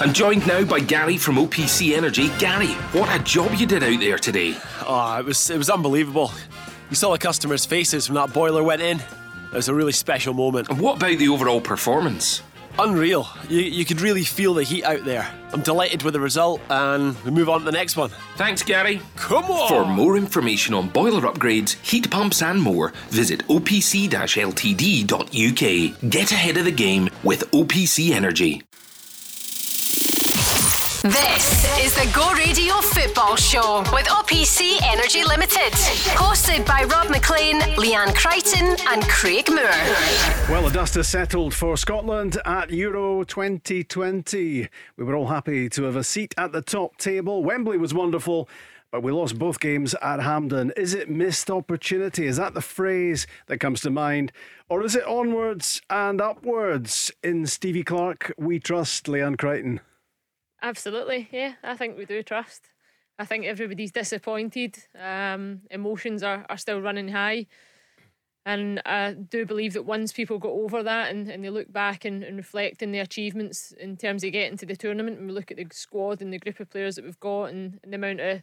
I'm joined now by Gary from OPC Energy. Gary, what a job you did out there today. Oh, it was it was unbelievable. You saw the customers' faces when that boiler went in. It was a really special moment. And what about the overall performance? Unreal. You, you could really feel the heat out there. I'm delighted with the result and we move on to the next one. Thanks, Gary. Come on! For more information on boiler upgrades, heat pumps, and more, visit opc ltd.uk. Get ahead of the game with OPC Energy. This is the Go Radio Football Show with OPC Energy Limited. Hosted by Rob MacLean, Leanne Crichton, and Craig Moore. Well, the dust has settled for Scotland at Euro 2020. We were all happy to have a seat at the top table. Wembley was wonderful. But we lost both games at Hampden. Is it missed opportunity? Is that the phrase that comes to mind? Or is it onwards and upwards? In Stevie Clarke, we trust Leanne Crichton. Absolutely, yeah. I think we do trust. I think everybody's disappointed. Um, emotions are, are still running high. And I do believe that once people go over that and, and they look back and, and reflect on the achievements in terms of getting to the tournament, and we look at the squad and the group of players that we've got and, and the amount of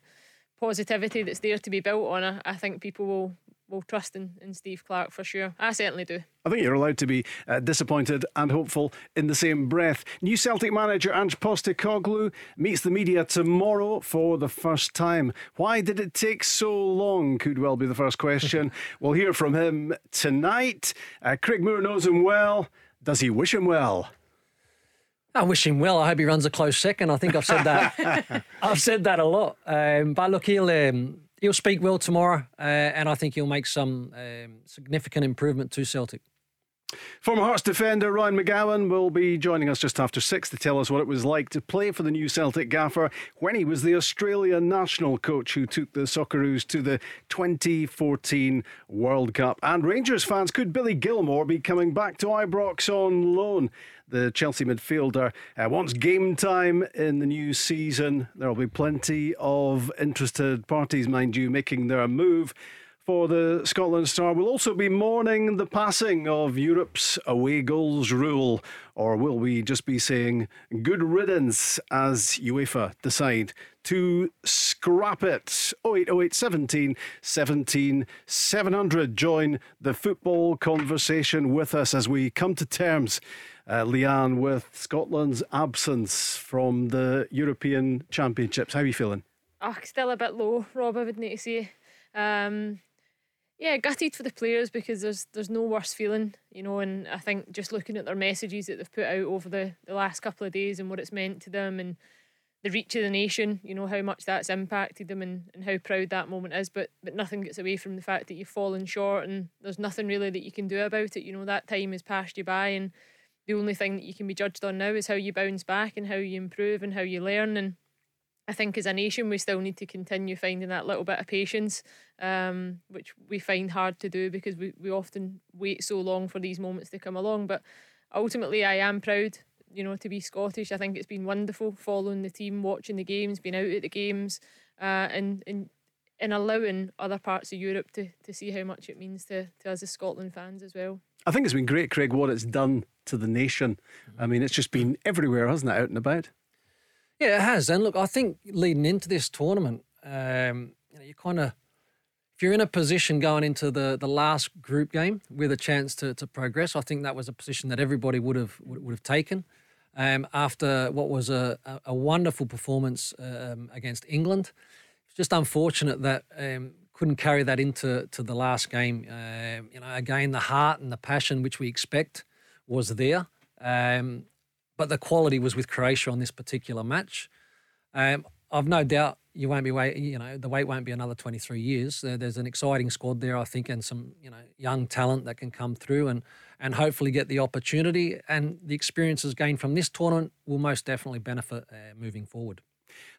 positivity that's there to be built on, I, I think people will, will trust in, in Steve Clarke for sure. I certainly do. I think you're allowed to be uh, disappointed and hopeful in the same breath. New Celtic manager Ange Postecoglou meets the media tomorrow for the first time. Why did it take so long? Could well be the first question. we'll hear from him tonight. Uh, Craig Moore knows him well. Does he wish him well? I wish him well. I hope he runs a close second. I think I've said that. I've said that a lot. Um, but look, he'll um, he'll speak well tomorrow, uh, and I think he'll make some um, significant improvement to Celtic. Former Hearts defender Ryan McGowan will be joining us just after six to tell us what it was like to play for the new Celtic gaffer when he was the Australian national coach who took the Socceroos to the 2014 World Cup. And Rangers fans, could Billy Gilmour be coming back to Ibrox on loan? The Chelsea midfielder uh, wants game time in the new season. There will be plenty of interested parties, mind you, making their move for the Scotland star. We'll also be mourning the passing of Europe's away goals rule, or will we just be saying good riddance as UEFA decide to scrap it? 0808 17 17 700. Join the football conversation with us as we come to terms. Uh, Leanne, with Scotland's absence from the European Championships, how are you feeling? Oh, still a bit low, Rob. I would need to say. Um, yeah, gutted for the players because there's there's no worse feeling, you know. And I think just looking at their messages that they've put out over the, the last couple of days and what it's meant to them and the reach of the nation, you know, how much that's impacted them and, and how proud that moment is. But but nothing gets away from the fact that you've fallen short and there's nothing really that you can do about it. You know, that time has passed you by and the only thing that you can be judged on now is how you bounce back and how you improve and how you learn and I think as a nation, we still need to continue finding that little bit of patience, um, which we find hard to do because we, we often wait so long for these moments to come along. But ultimately, I am proud, you know, to be Scottish. I think it's been wonderful following the team, watching the games, being out at the games, uh, and, and and allowing other parts of Europe to, to see how much it means to, to us as Scotland fans as well. I think it's been great, Craig, what it's done to the nation. I mean, it's just been everywhere, hasn't it, out and about? Yeah, it has. And look, I think leading into this tournament, um, you know, you kind of, if you're in a position going into the, the last group game with a chance to, to progress, I think that was a position that everybody would have would, have taken. Um, after what was a, a, a wonderful performance um, against England, it's just unfortunate that um, couldn't carry that into to the last game. Um, you know, again, the heart and the passion which we expect was there. Um, but the quality was with Croatia on this particular match. Um, I've no doubt you won't be wait. You know, the wait won't be another 23 years. There's an exciting squad there, I think, and some you know young talent that can come through and and hopefully get the opportunity and the experiences gained from this tournament will most definitely benefit uh, moving forward.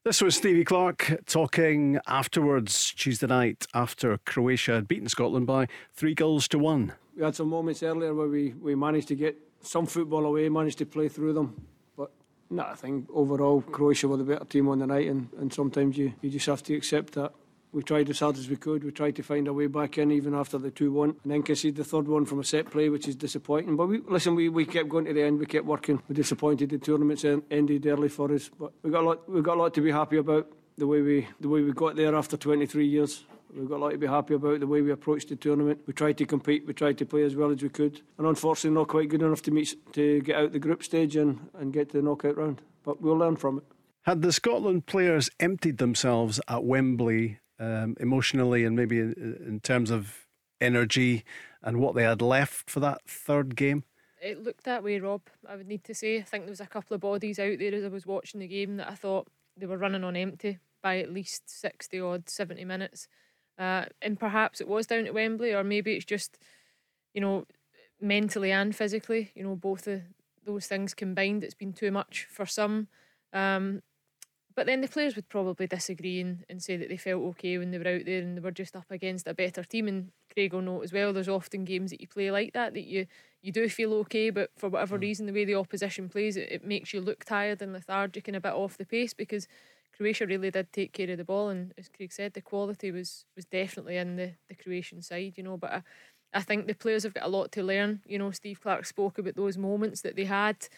This was Stevie Clarke talking afterwards Tuesday night after Croatia had beaten Scotland by three goals to one. We had some moments earlier where we, we managed to get some football away, managed to play through them. But no, I think overall Croatia were the better team on the night, and, and sometimes you, you just have to accept that. we tried as hard as we could. We tried to find a way back in even after the 2 1 and then conceded the third one from a set play, which is disappointing. But we, listen, we, we kept going to the end, we kept working. We're disappointed the tournament's ended early for us, but we got a lot, we got a lot to be happy about the way we the way we got there after 23 years. We've got a lot to be happy about the way we approached the tournament. We tried to compete, we tried to play as well as we could, and unfortunately not quite good enough to meet to get out the group stage and, and get to the knockout round. But we'll learn from it. Had the Scotland players emptied themselves at Wembley um, emotionally and maybe in, in terms of energy and what they had left for that third game? It looked that way, Rob. I would need to say. I think there was a couple of bodies out there as I was watching the game that I thought they were running on empty by at least 60 odd, 70 minutes. Uh, and perhaps it was down at Wembley, or maybe it's just, you know, mentally and physically, you know, both of those things combined. It's been too much for some. Um, but then the players would probably disagree and, and say that they felt okay when they were out there and they were just up against a better team. And Craig will know as well, there's often games that you play like that, that you, you do feel okay, but for whatever mm. reason, the way the opposition plays, it, it makes you look tired and lethargic and a bit off the pace because Croatia really did take care of the ball, and as Craig said, the quality was was definitely in the, the Croatian side, you know. But I, I think the players have got a lot to learn. You know, Steve Clarke spoke about those moments that they had.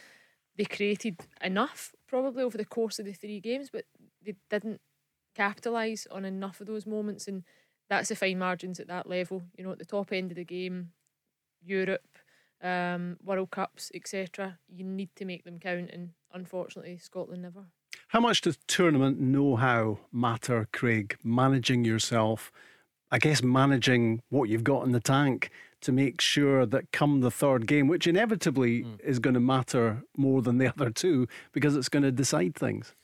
They created enough probably over the course of the three games, but they didn't capitalise on enough of those moments, and that's the fine margins at that level. You know, at the top end of the game, Europe, um, World Cups, etc. You need to make them count, and unfortunately, Scotland never. How much does tournament know how matter, Craig? Managing yourself, I guess managing what you've got in the tank to make sure that come the third game, which inevitably mm. is going to matter more than the other two because it's going to decide things.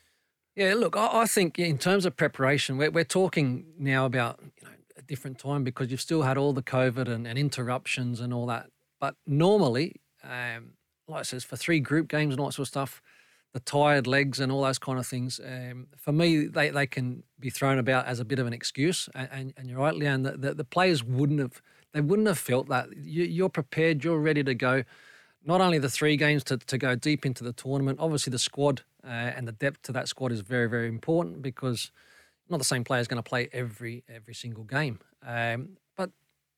Yeah, look, I, I think in terms of preparation, we're, we're talking now about you know, a different time because you've still had all the COVID and, and interruptions and all that. But normally, um, like I says, for three group games and all that sort of stuff, the tired legs and all those kind of things. Um, for me, they, they can be thrown about as a bit of an excuse. And, and, and you're right, Leanne, the, the, the, players wouldn't have they wouldn't have felt that. You, are prepared, you're ready to go. Not only the three games to, to go deep into the tournament, obviously the squad uh, and the depth to that squad is very, very important because not the same player is going to play every every single game. Um, but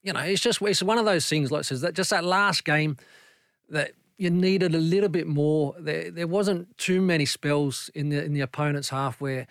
you know, it's just it's one of those things. Like says that just that last game that you needed a little bit more. There, there wasn't too many spells in the in the opponent's half where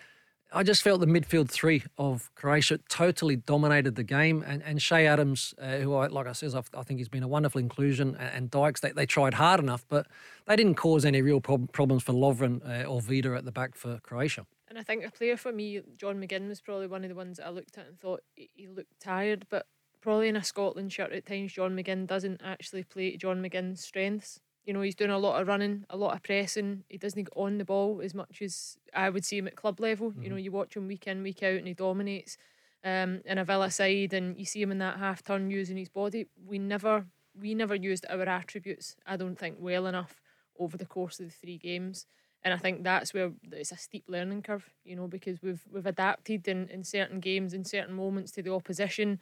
I just felt the midfield three of Croatia totally dominated the game. And, and Che Adams, uh, who, I, like I said, I think he's been a wonderful inclusion, and, and Dykes, they, they tried hard enough, but they didn't cause any real prob- problems for Lovren uh, or Vida at the back for Croatia. And I think a player for me, John McGinn, was probably one of the ones that I looked at and thought he looked tired, but probably in a Scotland shirt at times, John McGinn doesn't actually play John McGinn's strengths. You know, he's doing a lot of running, a lot of pressing. He doesn't get on the ball as much as I would see him at club level. Mm-hmm. You know, mm-hmm. you watch him week in, week out, and he dominates um, in a Villa side, and you see him in that half turn using his body. We never, we never used our attributes. I don't think well enough over the course of the three games, and I think that's where it's a steep learning curve. You know, because we've we've adapted in, in certain games, in certain moments to the opposition.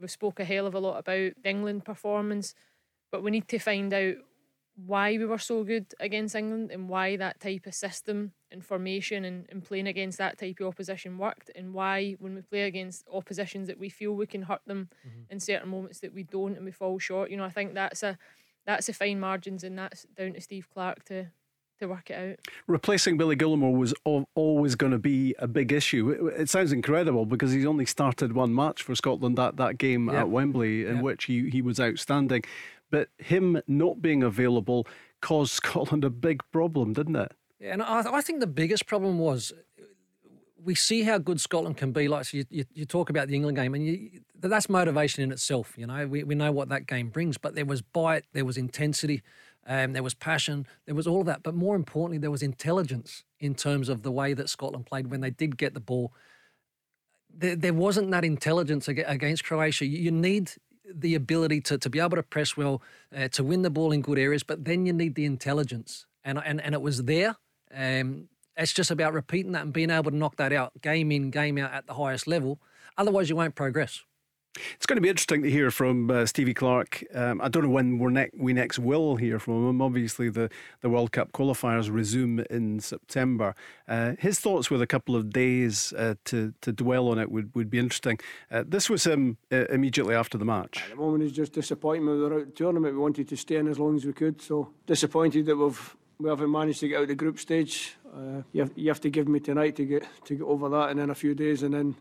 We've spoke a hell of a lot about the England performance, but we need to find out why we were so good against England and why that type of system and formation and, and playing against that type of opposition worked and why when we play against oppositions that we feel we can hurt them mm-hmm. in certain moments that we don't and we fall short. You know, I think that's a that's a fine margins and that's down to Steve Clarke to to work it out. Replacing Billy Gilmour was always going to be a big issue. It, it, sounds incredible because he's only started one match for Scotland that, that game at Wembley in which he, he was outstanding. But him not being available caused Scotland a big problem, didn't it? Yeah, and I, I think the biggest problem was we see how good Scotland can be. Like so you, you, you, talk about the England game, and you, that's motivation in itself. You know, we, we know what that game brings, but there was bite, there was intensity, um, there was passion, there was all of that. But more importantly, there was intelligence in terms of the way that Scotland played when they did get the ball. There, there wasn't that intelligence against Croatia. You need the ability to, to be able to press well, uh, to win the ball in good areas, but then you need the intelligence. And, and, and it was there. Um, it's just about repeating that and being able to knock that out game in, game out at the highest level. Otherwise, you won't progress. It's going to be interesting to hear from uh, Stevie Clarke. Um, I don't know when we're ne- we next will hear from him. Obviously, the, the World Cup qualifiers resume in September. Uh, his thoughts with a couple of days uh, to, to dwell on it would, would be interesting. Uh, this was him uh, immediately after the match. At the moment, it's just disappointment. We were out the tournament. We wanted to stay in as long as we could. So disappointed that we've we haven't managed to get out of the group stage. Uh, you, have, you have to give me tonight to get to get over that, and then a few days, and then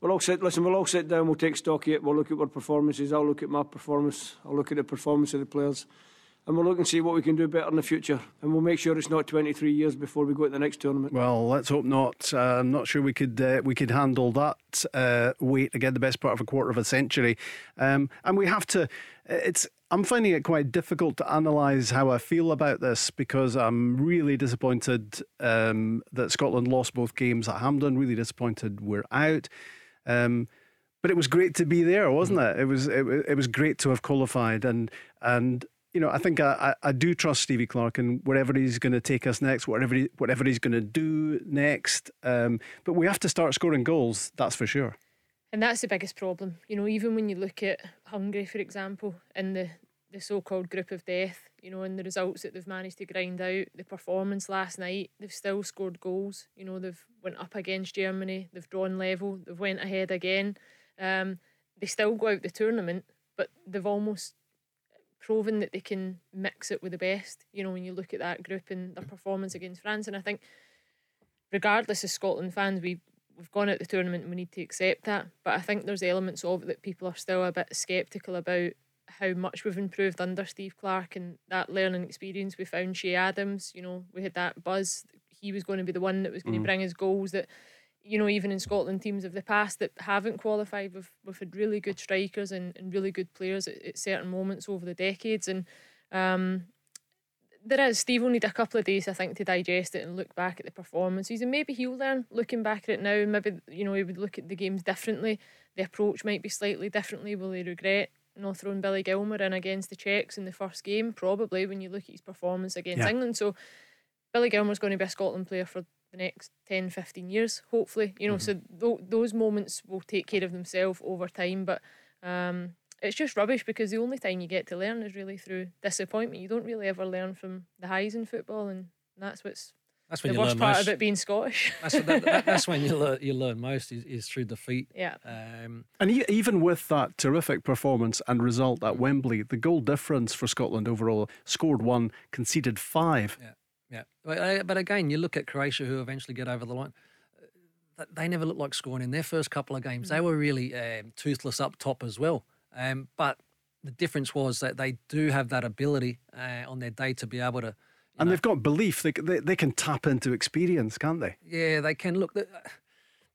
we'll all sit. Listen, we'll all sit down. We'll take stock of it. We'll look at our performances. I'll look at my performance. I'll look at the performance of the players, and we'll look and see what we can do better in the future. And we'll make sure it's not 23 years before we go to the next tournament. Well, let's hope not. Uh, I'm not sure we could uh, we could handle that uh, weight again. The best part of a quarter of a century, um, and we have to. It's. I'm finding it quite difficult to analyse how I feel about this because I'm really disappointed um, that Scotland lost both games at Hampden. Really disappointed we're out. Um, but it was great to be there, wasn't it? It was it, it was great to have qualified, and and you know I think I, I, I do trust Stevie Clarke and wherever he's going to take us next, whatever he, whatever he's going to do next. Um, but we have to start scoring goals, that's for sure. And that's the biggest problem. You know, even when you look at Hungary, for example, in the the so-called group of death, you know, and the results that they've managed to grind out, the performance last night, they've still scored goals. You know, they've went up against Germany, they've drawn level, they've went ahead again. Um, they still go out the tournament, but they've almost proven that they can mix it with the best. You know, when you look at that group and their performance against France, and I think, regardless of Scotland fans, we we've gone out the tournament and we need to accept that. But I think there's elements of it that people are still a bit sceptical about how much we've improved under Steve Clarke and that learning experience. We found Che Adams, you know, we had that buzz. He was going to be the one that was going mm. to bring us goals that, you know, even in Scotland teams of the past that haven't qualified, we've, we've had really good strikers and, and really good players at, at certain moments over the decades. And um, there is. Steve will need a couple of days, I think, to digest it and look back at the performances. And maybe he'll learn looking back at it now. Maybe, you know, he would look at the games differently. The approach might be slightly differently. Will he regret not throwing Billy Gilmour in against the Czechs in the first game? Probably when you look at his performance against yeah. England. So Billy Gilmour's going to be a Scotland player for the next 10, 15 years, hopefully. You know, mm-hmm. so th- those moments will take care of themselves over time. But um, it's just rubbish because the only time you get to learn is really through disappointment. You don't really ever learn from the highs in football, and that's what's that's when the worst part most. of it being Scottish. That's, that, that, that's when you learn, you learn most is, is through defeat. Yeah. Um, and even with that terrific performance and result at Wembley, the goal difference for Scotland overall scored one, conceded five. Yeah, yeah. But, uh, but again, you look at Croatia, who eventually get over the line. Uh, they never looked like scoring in their first couple of games. Mm. They were really um, toothless up top as well. Um, but the difference was that they do have that ability uh, on their day to be able to and know. they've got belief. They, they, they can tap into experience, can't they? Yeah, they can. Look, the,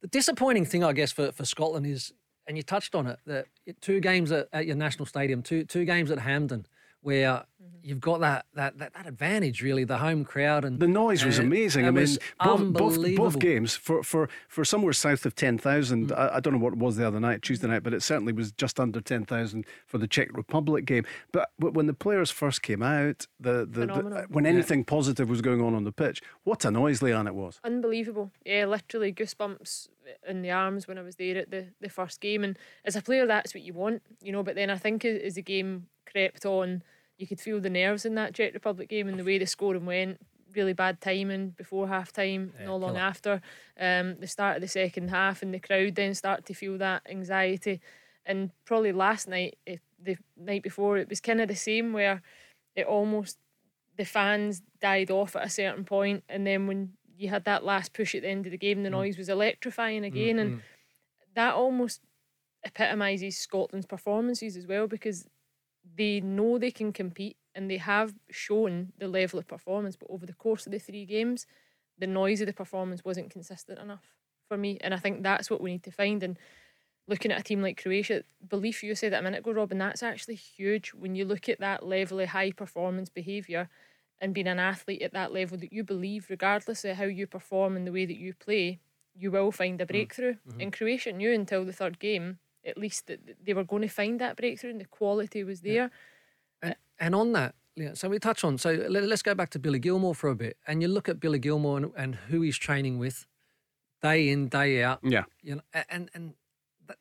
the disappointing thing, I guess, for, for Scotland is, and you touched on it, that two games at, at your national stadium, two two games at Hampden, where mm-hmm. you've got that, that that that advantage really, the home crowd and the noise was amazing. I mean, both, both, both games for for for somewhere south of ten thousand. Mm. I, I, don't know what it was the other night, Tuesday night, but it certainly was just under ten thousand for the Czech Republic game. But, but when the players first came out, the, the, the when anything yeah. positive was going on on the pitch, what a noise, Leanne, it was. Unbelievable. Yeah, literally goosebumps in the arms when I was there at the the first game. And as a player, that's what you want, you know. But then I think as the game crept on you could feel the nerves in that Czech Republic game and the way the scoring went. Really bad timing before half time, yeah, not long after. Um, the start of the second half, and the crowd then start to feel that anxiety. And probably last night, eh, the night before, it was kind of the same where it almost the fans died off at a certain point, and then when you had that last push at the end of the game, the mm. noise was electrifying again, mm-hmm. and that almost epitomises Scotland's performances as well because they know they can compete and they have shown the level of performance, but over the course of the three games, the noise of the performance wasn't consistent enough for me. And I think that's what we need to find. And looking at a team like Croatia, belief you said that a minute ago, Robin, that's actually huge when you look at that level of high performance behaviour and being an athlete at that level that you believe, regardless of how you perform and the way that you play, you will find a mm. breakthrough. Mm-hmm. And Croatia knew until the third game at least that they were going to find that breakthrough and the quality was there. Yeah. And, and on that, yeah, so we touch on. So let, us go back to Billy Gilmour for a bit, and you look at Billy Gilmour and, and who he's training with, day in day out. Yeah, you know, and and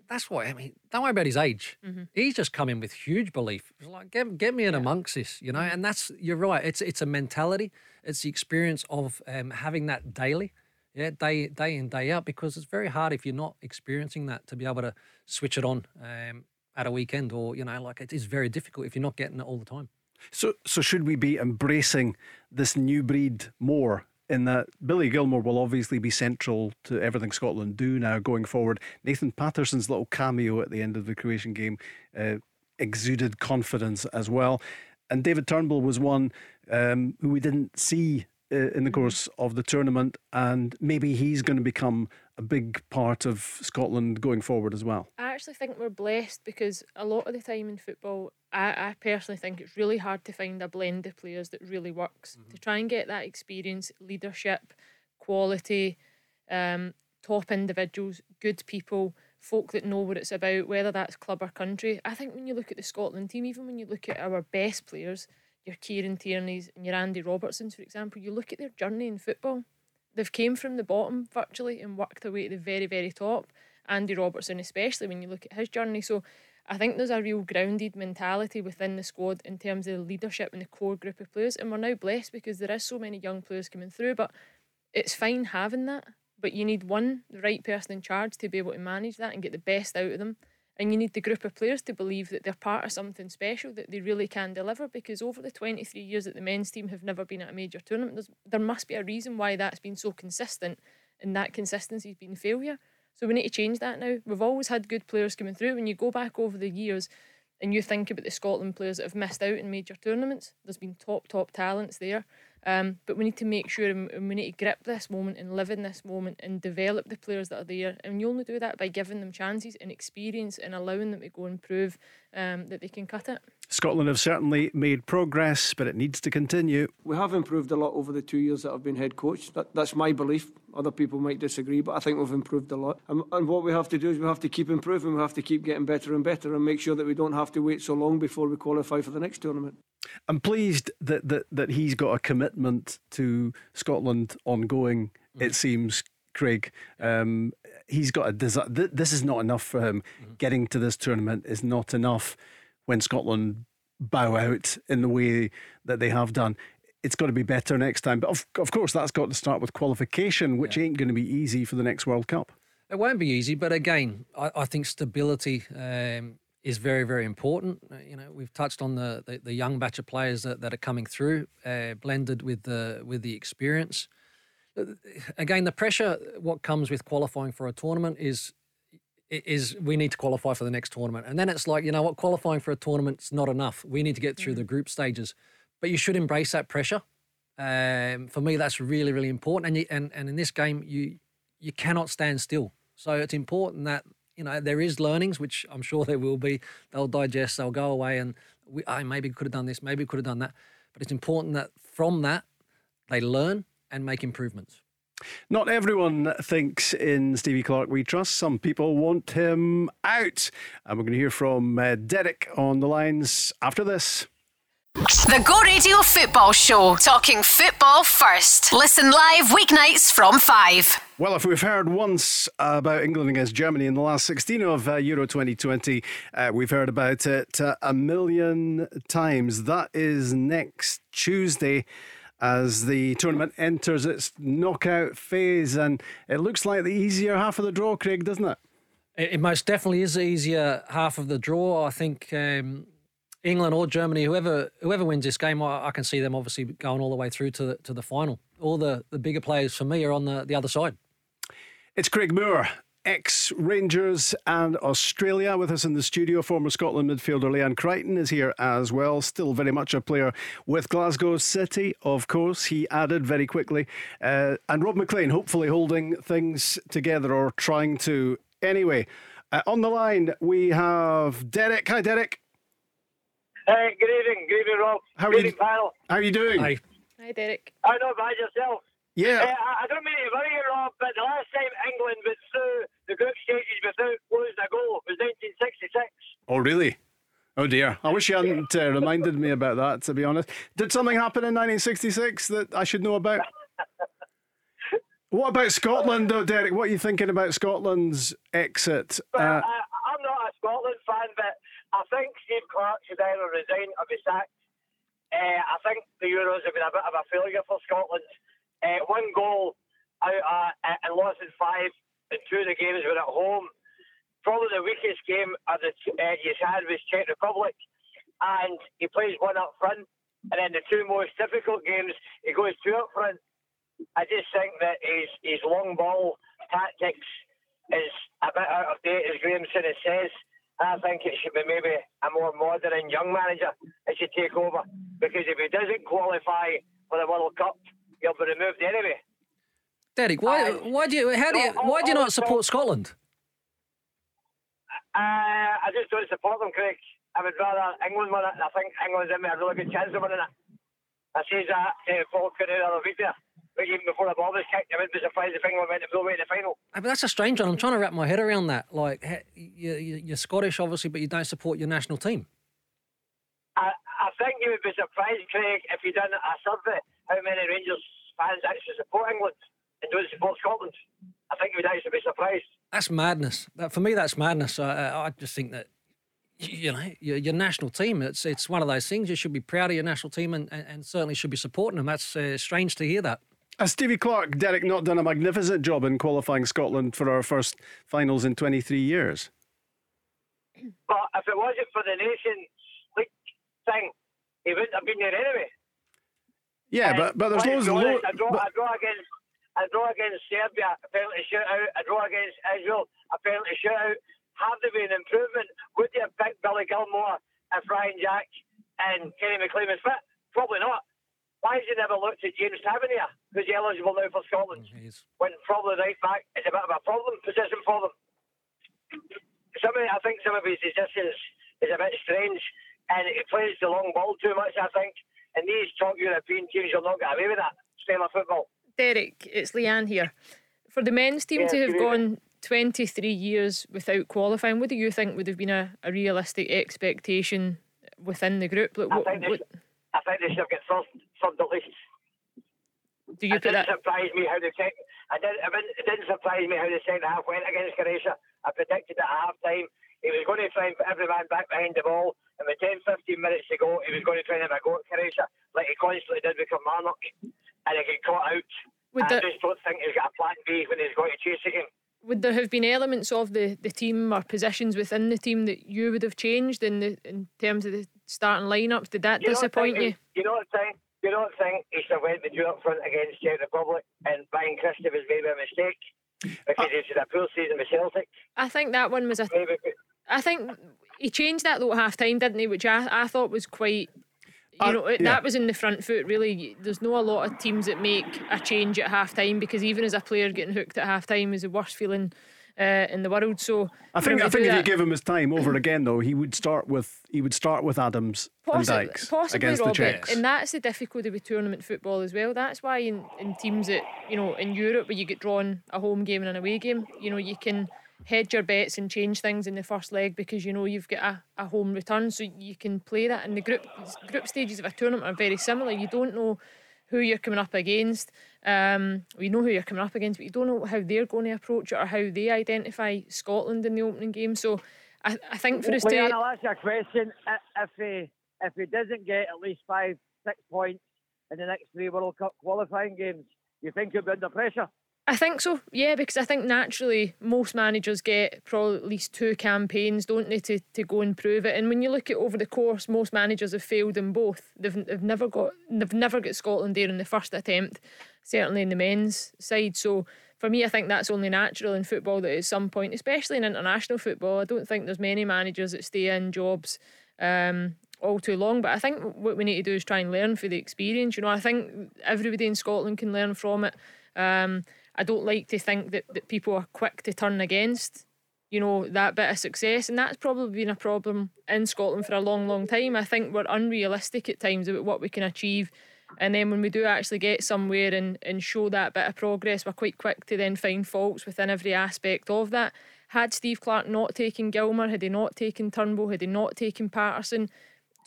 that's why I mean. Don't worry about his age. Mm-hmm. He's just come in with huge belief. It's like get get me in yeah. amongst this, you know. Mm-hmm. And that's you're right. It's it's a mentality. It's the experience of um, having that daily, yeah, day day in day out. Because it's very hard if you're not experiencing that to be able to switch it on um, at a weekend, or you know, like it is very difficult if you're not getting it all the time. So so should we be embracing this new breed more in that Billy Gilmour will obviously be central to everything Scotland do now going forward. Nathan Patterson's little cameo at the end of the Croatian game uh, exuded confidence as well. And David Turnbull was one um, who we didn't see in the course of the tournament, and maybe he's going to become a big part of Scotland going forward as well. I actually think we're blessed because a lot of the time in football, I, I personally think it's really hard to find a blend of players that really works mm-hmm. to try and get that experience, leadership, quality, um, top individuals, good people, folk that know what it's about, whether that's club or country. I think when you look at the Scotland team, even when you look at our best players, your Kieran Tierney's and your Andy Robertsons, for example, you look at their journey in football they've came from the bottom virtually and worked their way to the very, very top. Andy Robertson, especially when you look at his journey. So I think there's a real grounded mentality within the squad in terms of the leadership and the core group of players. And we're now blessed because there is so many young players coming through. But it's fine having that. But you need one, the right person in charge to be able to manage that and get the best out of them. And you need the group of players to believe that they're part of something special, that they really can deliver. Because over the 23 years that the men's team have never been at a major tournament, there must be a reason why that's been so consistent, and that consistency has been failure. So we need to change that now. We've always had good players coming through. When you go back over the years and you think about the Scotland players that have missed out in major tournaments, there's been top, top talents there. Um, but we need to make sure and we need to grip this moment and live in this moment and develop the players that are there. And you only do that by giving them chances and experience and allowing them to go and prove um, that they can cut it. Scotland have certainly made progress, but it needs to continue. We have improved a lot over the two years that I've been head coach. That, that's my belief. Other people might disagree, but I think we've improved a lot. And, and, what we have to do is we have to keep improving. We have to keep getting better and better and make sure that we don't have to wait so long before we qualify for the next tournament. I'm pleased that, that, that he's got a commitment to Scotland ongoing, mm. it seems, Craig. Um, he's got a desire. This is not enough for him. Mm. Getting to this tournament is not enough when Scotland bow out in the way that they have done. It's got to be better next time. But of, of course, that's got to start with qualification, which yeah. ain't going to be easy for the next World Cup. It won't be easy, but again, I, I think stability um, is very, very important. Uh, you know, we've touched on the, the, the young batch of players that, that are coming through, uh, blended with the with the experience. Again, the pressure what comes with qualifying for a tournament is is we need to qualify for the next tournament, and then it's like you know what, qualifying for a tournament's not enough. We need to get through mm. the group stages, but you should embrace that pressure. Um, for me, that's really, really important. And you, and and in this game, you you cannot stand still. So it's important that you know, there is learnings, which I'm sure there will be. They'll digest, they'll go away, and we, I maybe could have done this, maybe could have done that. But it's important that from that, they learn and make improvements. Not everyone thinks in Stevie Clarke we trust. Some people want him out. And we're going to hear from uh, Derek on the lines after this. The Go Radio Football Show, talking football first. Listen live weeknights from 5. Well, if we've heard once about England against Germany in the last 16 of uh, Euro 2020, uh, we've heard about it uh, a million times. That is next Tuesday as the tournament enters its knockout phase. And it looks like the easier half of the draw, Craig, doesn't it? It, most definitely is the easier half of the draw. I think. Um, England or Germany, whoever whoever wins this game, I, I, can see them obviously going all the way through to the, to the final. All the, the bigger players for me are on the, the other side. It's Craig Moore, ex Rangers and Australia, with us in the studio. Former Scotland midfielder Leanne Crichton is here as well. Still very much a player with Glasgow City, of course. He added very quickly. Uh, and Rob MacLean, hopefully holding things together or trying to. Anyway, uh, on the line, we have Derek. Hi, Derek. Hey, good evening. Good evening, Rob. How good are you, panel. How are you doing? Hi. Hi, Derek. I know about yourself. Yeah. Uh, I don't mean to worry you, Rob, but the last time England went through the group stages without losing a goal was 1966. Oh, really? Oh dear. I wish you hadn't uh, reminded me about that, to be honest. Did something happen in 1966 that I should know about? What about Scotland, though, Derek? What are you thinking about Scotland's exit? Well, uh, I, I'm not a Scotland fan, but I think Steve Clarke should either resign or be sacked. Uh, I think the Euros have been a bit of a failure for Scotland. Uh, one goal out uh, and lost in five, two of the games were at home. Probably the weakest game of the uh, he's had was Czech Republic, and he plays one up front. And then the two most difficult games, he goes two up front I just think that his his long ball tactics is a bit out of date, as Grahamson says. I think it should be maybe a more modern and young manager that should take over because if he doesn't qualify for the World Cup, he'll be removed anyway. Derek, why, why do you how do you why do you not support Scotland? Uh, I just don't support them, Craig. I would rather England win it. I think England's in a really good chance of winning it. I says that to Paul Cunningham the other week there even before the ball was kicked, I wouldn't be surprised if England went to away in the final. But that's a strange one. I'm trying to wrap my head around that. Like, you're Scottish, obviously, but you don't support your national team. I, I think you would be surprised, Craig, if you done a survey how many Rangers fans actually support England and don't support Scotland. I think you'd actually be surprised. That's madness. For me, that's madness. I, I just think that you know your, your, national team. It's it's one of those things. You should be proud of your national team and, and, and certainly should be supporting them. That's uh, strange to hear that. Has Stevie Clarke, Derek, not done a magnificent job in qualifying Scotland for our first finals in 23 years? But if it wasn't for the Nations League thing, he wouldn't have been there anyway. Yeah, but but there's loads. Lo- I draw, I draw against I draw against Serbia, a penalty shootout. I draw against Israel, a penalty shootout. Have there been improvement? Would they have picked Billy Gilmour if Ryan Jack and Kenny McLean was fit? Probably not. Why has he never looked at James Tavernier, who's eligible now for Scotland? Oh, when probably right back is a bit of a problem position for them. Some of, I think some of his decisions is a bit strange, and he plays the long ball too much. I think, and these top European teams will not get away with that style of football. Derek, it's Leanne here. For the men's team to have gone 23 years without qualifying, what do you think would have been a, a realistic expectation within the group? Like, what, I, think what... I think they should get first third at least. Do you it didn't that? surprise me how the tech. I didn't. It didn't surprise me how the second half went against Croatia. I predicted at half time he was going to try and put every man back behind the ball, and with 10, 15 minutes to go, he was going to try and have a go at Croatia like he constantly did with Kilmarnock, and he got caught out. Would I just don't think he's got a plan B when he's going to chase again. Would there have been elements of the, the team or positions within the team that you would have changed in the in terms of the starting lineups? Did that you disappoint you? You know what I'm saying? you don't think he should have went with you up front against Czech Republic and Ryan Christie was maybe a mistake because uh, he's had a poor season with Celtic? I think that one was a. Maybe. I think he changed that though at half time, didn't he? Which I, I thought was quite. You uh, know, yeah. that was in the front foot, really. There's no a lot of teams that make a change at half time because even as a player getting hooked at half time is the worst feeling uh, in the world. So I think I think if that, you give him his time over again, though, he would start with he would start with Adams possibly, and Dykes possibly, against Robert, the Czechs. And that's the difficulty with tournament football as well. That's why in, in teams that you know in Europe where you get drawn a home game and an away game, you know you can hedge your bets and change things in the first leg because you know you've got a, a home return, so you can play that. And the group group stages of a tournament are very similar. You don't know who you're coming up against. Um, you know who you're coming up against, but you don't know how they're going to approach it or how they identify Scotland in the opening game. So I, I think for us well, to. I'll ask you a question. If he, if he doesn't get at least five, six points in the next three World Cup qualifying games, you think he'll be under pressure? I think so, yeah, because I think naturally most managers get probably at least two campaigns, don't they, to, to go and prove it. And when you look at over the course, most managers have failed in both. They've, they've never got they've never got Scotland there in the first attempt, certainly in the men's side. So for me, I think that's only natural in football that at some point, especially in international football, I don't think there's many managers that stay in jobs um, all too long. But I think what we need to do is try and learn for the experience. You know, I think everybody in Scotland can learn from it. Um, I don't like to think that, that people are quick to turn against, you know, that bit of success. And that's probably been a problem in Scotland for a long, long time. I think we're unrealistic at times about what we can achieve. And then when we do actually get somewhere and, and show that bit of progress, we're quite quick to then find faults within every aspect of that. Had Steve Clarke not taken Gilmour, had he not taken Turnbull, had he not taken Patterson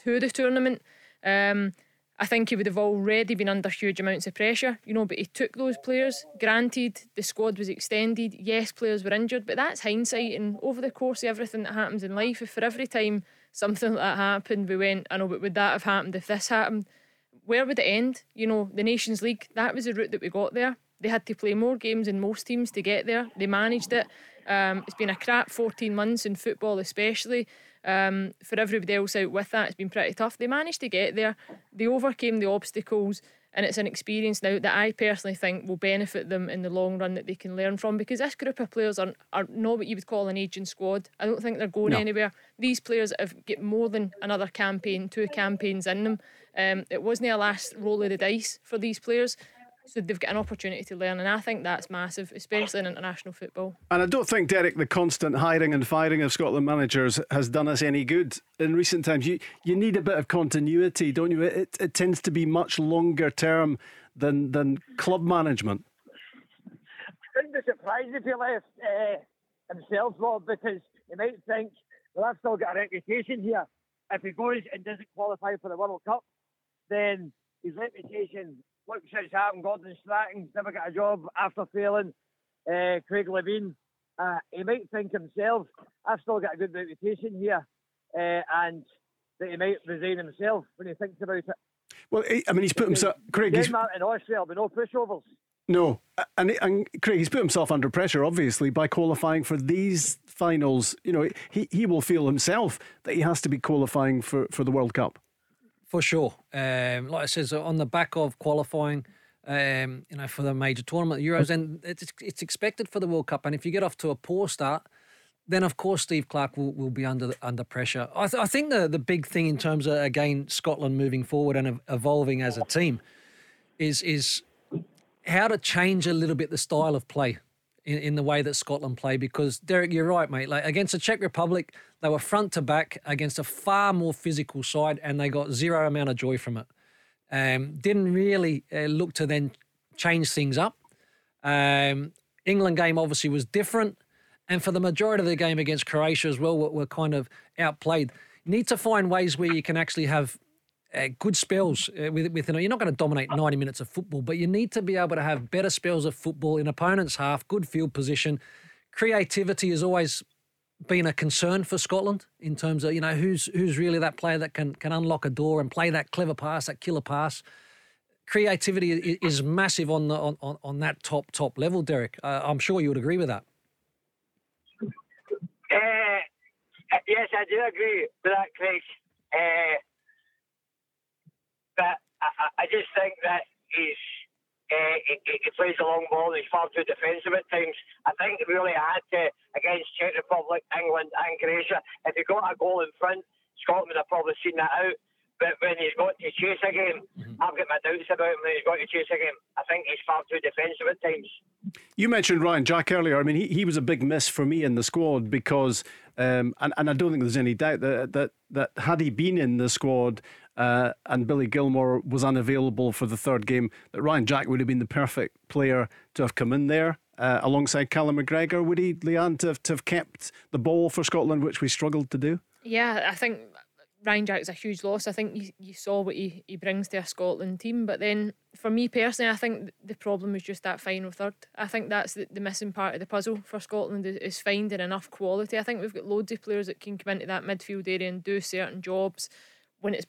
to the tournament, um, I think he would have already been under huge amounts of pressure, you know, but he took those players. Granted, the squad was extended. Yes, players were injured, but that's hindsight. And over the course of everything that happens in life, if for every time something like that happened, we went, I know, but would that have happened if this happened? Where would it end? You know, the Nations League, that was the route that we got there. They had to play more games than most teams to get there. They managed it. Um, it's been a crap 14 months in football, especially. Um, for everybody else out with that, it's been pretty tough. They managed to get there. They overcame the obstacles, and it's an experience now that I personally think will benefit them in the long run that they can learn from. Because this group of players are, are not what you would call an aging squad. I don't think they're going no. anywhere. These players have got more than another campaign, two campaigns in them. Um, it wasn't a last roll of the dice for these players. So they've got an opportunity to learn, and I think that's massive, especially in international football. And I don't think, Derek, the constant hiring and firing of Scotland managers has done us any good in recent times. You you need a bit of continuity, don't you? It, it tends to be much longer term than than club management. I wouldn't be surprised if he left uh, himself, Rob, because he might think, well, I've still got a reputation here. If he goes and doesn't qualify for the World Cup, then his reputation look since happened. Gordon Strachan's never got a job after failing. Uh, Craig Levein, uh, he might think himself, I've still got a good reputation here, uh, and that he might resign himself when he thinks about it. Well, I mean, he's put himself. Craig, Denmark and Austria will be no pushovers. No, and, and Craig, he's put himself under pressure, obviously, by qualifying for these finals. You know, he, he will feel himself that he has to be qualifying for, for the World Cup for sure. Um, like I said, on the back of qualifying, um, you know, for the major tournament, Euros, and it's, it's expected for the World Cup. And if you get off to a poor start, then of course Steve Clarke will, will be under under pressure. I, th- I think the the big thing in terms of again Scotland moving forward and evolving as a team is is how to change a little bit the style of play in, in the way that Scotland play because Derek, you're right, mate. Like against the Czech Republic, they were front to back against a far more physical side, and they got zero amount of joy from it. Um, didn't really uh, look to then change things up. Um, England game obviously was different, and for the majority of the game against Croatia as well, were, were kind of outplayed. You need to find ways where you can actually have uh, good spells uh, with, with you know, you're not going to dominate 90 minutes of football, but you need to be able to have better spells of football in opponent's half, good field position. Creativity is always been a concern for Scotland in terms of you know who's who's really that player that can can unlock a door and play that clever pass, that killer pass. Creativity is massive on the on, on, on that top top level, Derek. Uh, I'm sure you would agree with that. Uh, yes, I do agree with that, Craig. Uh, but I, I just think that he's uh, he, he, plays a long ball he's far too defensive at times. I think he really had to against Czech Republic, England, and Croatia. If he got a goal in front, Scotland would have probably seen that out. But when he's got to chase a game, mm-hmm. I've got my doubts about him when he's got to chase a game. I think he's far too defensive at times. You mentioned Ryan Jack earlier. I mean, he, he was a big miss for me in the squad because, um, and, and I don't think there's any doubt that, that, that had he been in the squad, uh, and Billy Gilmour was unavailable for the third game, that Ryan Jack would have been the perfect player to have come in there uh, alongside Callum McGregor. Would he, Leanne, to have, to have kept the ball for Scotland, which we struggled to do? Yeah, I think Ryan Jack's a huge loss. I think you, you saw what he, he brings to a Scotland team. But then for me personally, I think the problem was just that final third. I think that's the, the missing part of the puzzle for Scotland is, is finding enough quality. I think we've got loads of players that can come into that midfield area and do certain jobs when it's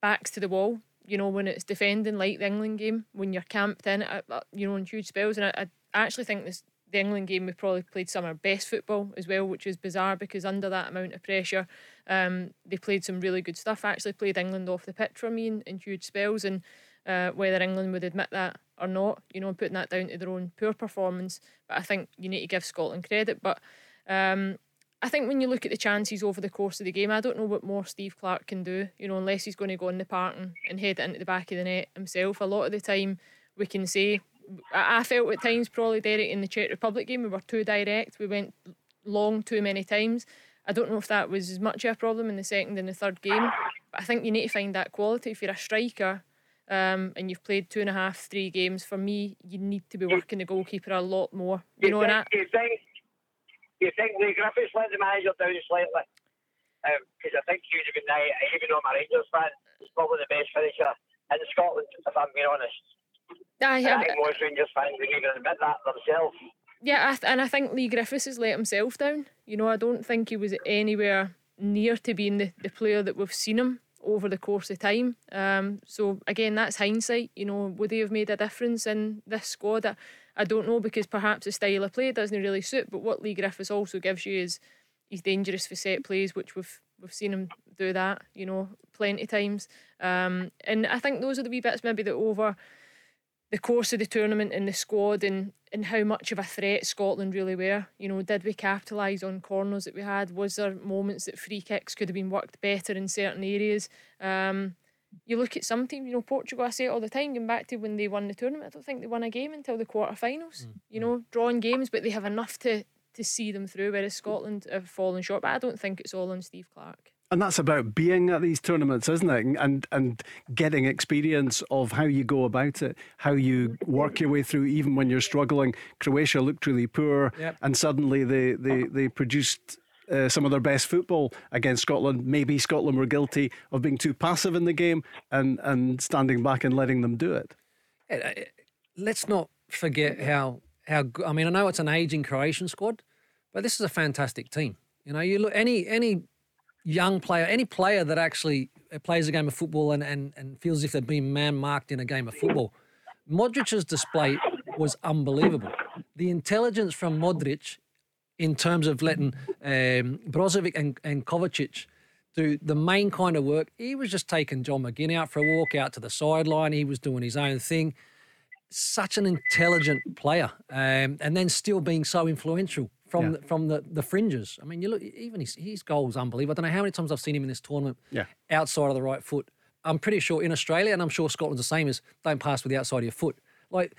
backs to the wall. You know, when it's defending like the England game, when you're camped in, uh, uh, you know, in huge spells. And I, I actually think this the England game we probably played some of our best football as well, which is bizarre because under that amount of pressure, um, they played some really good stuff. Actually played England off the pitch for me in, in huge spells, and uh, whether England would admit that or not, you know, putting that down to their own poor performance. But I think you need to give Scotland credit. But um, I think when you look at the chances over the course of the game, I don't know what more Steve Clarke can do, you know, unless he's going to go in the park and, and head it into the back of the net himself. A lot of the time, we can say, I felt at times, probably Derek, in the Czech Republic game, we were too direct. We went long too many times. I don't know if that was as much of a problem in the second and the third game, but I think you need to find that quality. If you're a striker um, and you've played two and a half, three games, for me, you need to be working the goalkeeper a lot more. You, you know, think, you think you think Leigh Griffiths let the manager down slightly? Because um, I think he was a good night, even though I'm a Rangers fan, he's probably the best finisher in Scotland, if I'm being honest. And I I- think most Rangers fans would even admit that themselves. Yeah, I th- and I think Leigh Griffiths has let himself down. You know, I don't think he was anywhere near to being the, the player that we've seen him over the course of time. Um, so again, that's hindsight. You know, would he have made a difference in this squad? I, I don't know because perhaps the style of play doesn't really suit. But what Leigh Griffiths also gives you is he's dangerous for set plays, which we've we've seen him do that. You know, plenty of times. Um, and I think those are the wee bits maybe that over the course of the tournament and the squad and, and how much of a threat Scotland really were. You know, did we capitalise on corners that we had? Was there moments that free kicks could have been worked better in certain areas? Um, you look at some teams, you know, Portugal, I say it all the time, going back to when they won the tournament, I don't think they won a game until the quarterfinals. You know, drawing games, but they have enough to, to see them through, whereas Scotland have fallen short. But I don't think it's all on Steve Clarke. And that's about being at these tournaments, isn't it? And and getting experience of how you go about it, how you work your way through, even when you're struggling. Croatia looked really poor, Yep. and suddenly they they they produced. Uh, some of their best football against Scotland. Maybe Scotland were guilty of being too passive in the game and, and standing back and letting them do it. Uh, uh, let's not forget how how I mean I know it's an aging Croatian squad, but this is a fantastic team. You know, you look any any young player, any player that actually plays a game of football and and, and feels as if they've been man marked in a game of football. Modric's display was unbelievable. The intelligence from Modric in terms of letting um, Brozovic and, and Kovacic do the main kind of work. He was just taking John McGinn out for a walk out to the sideline. He was doing his own thing. Such an intelligent player, um, and then still being so influential from Yeah. the, from the, the fringes. I mean, you look even his, his goals unbelievable. I don't know how many times I've seen him in this tournament. Yeah. outside of the right foot. I'm pretty sure in Australia, and I'm sure Scotland's the same as don't pass with the outside of your foot. Like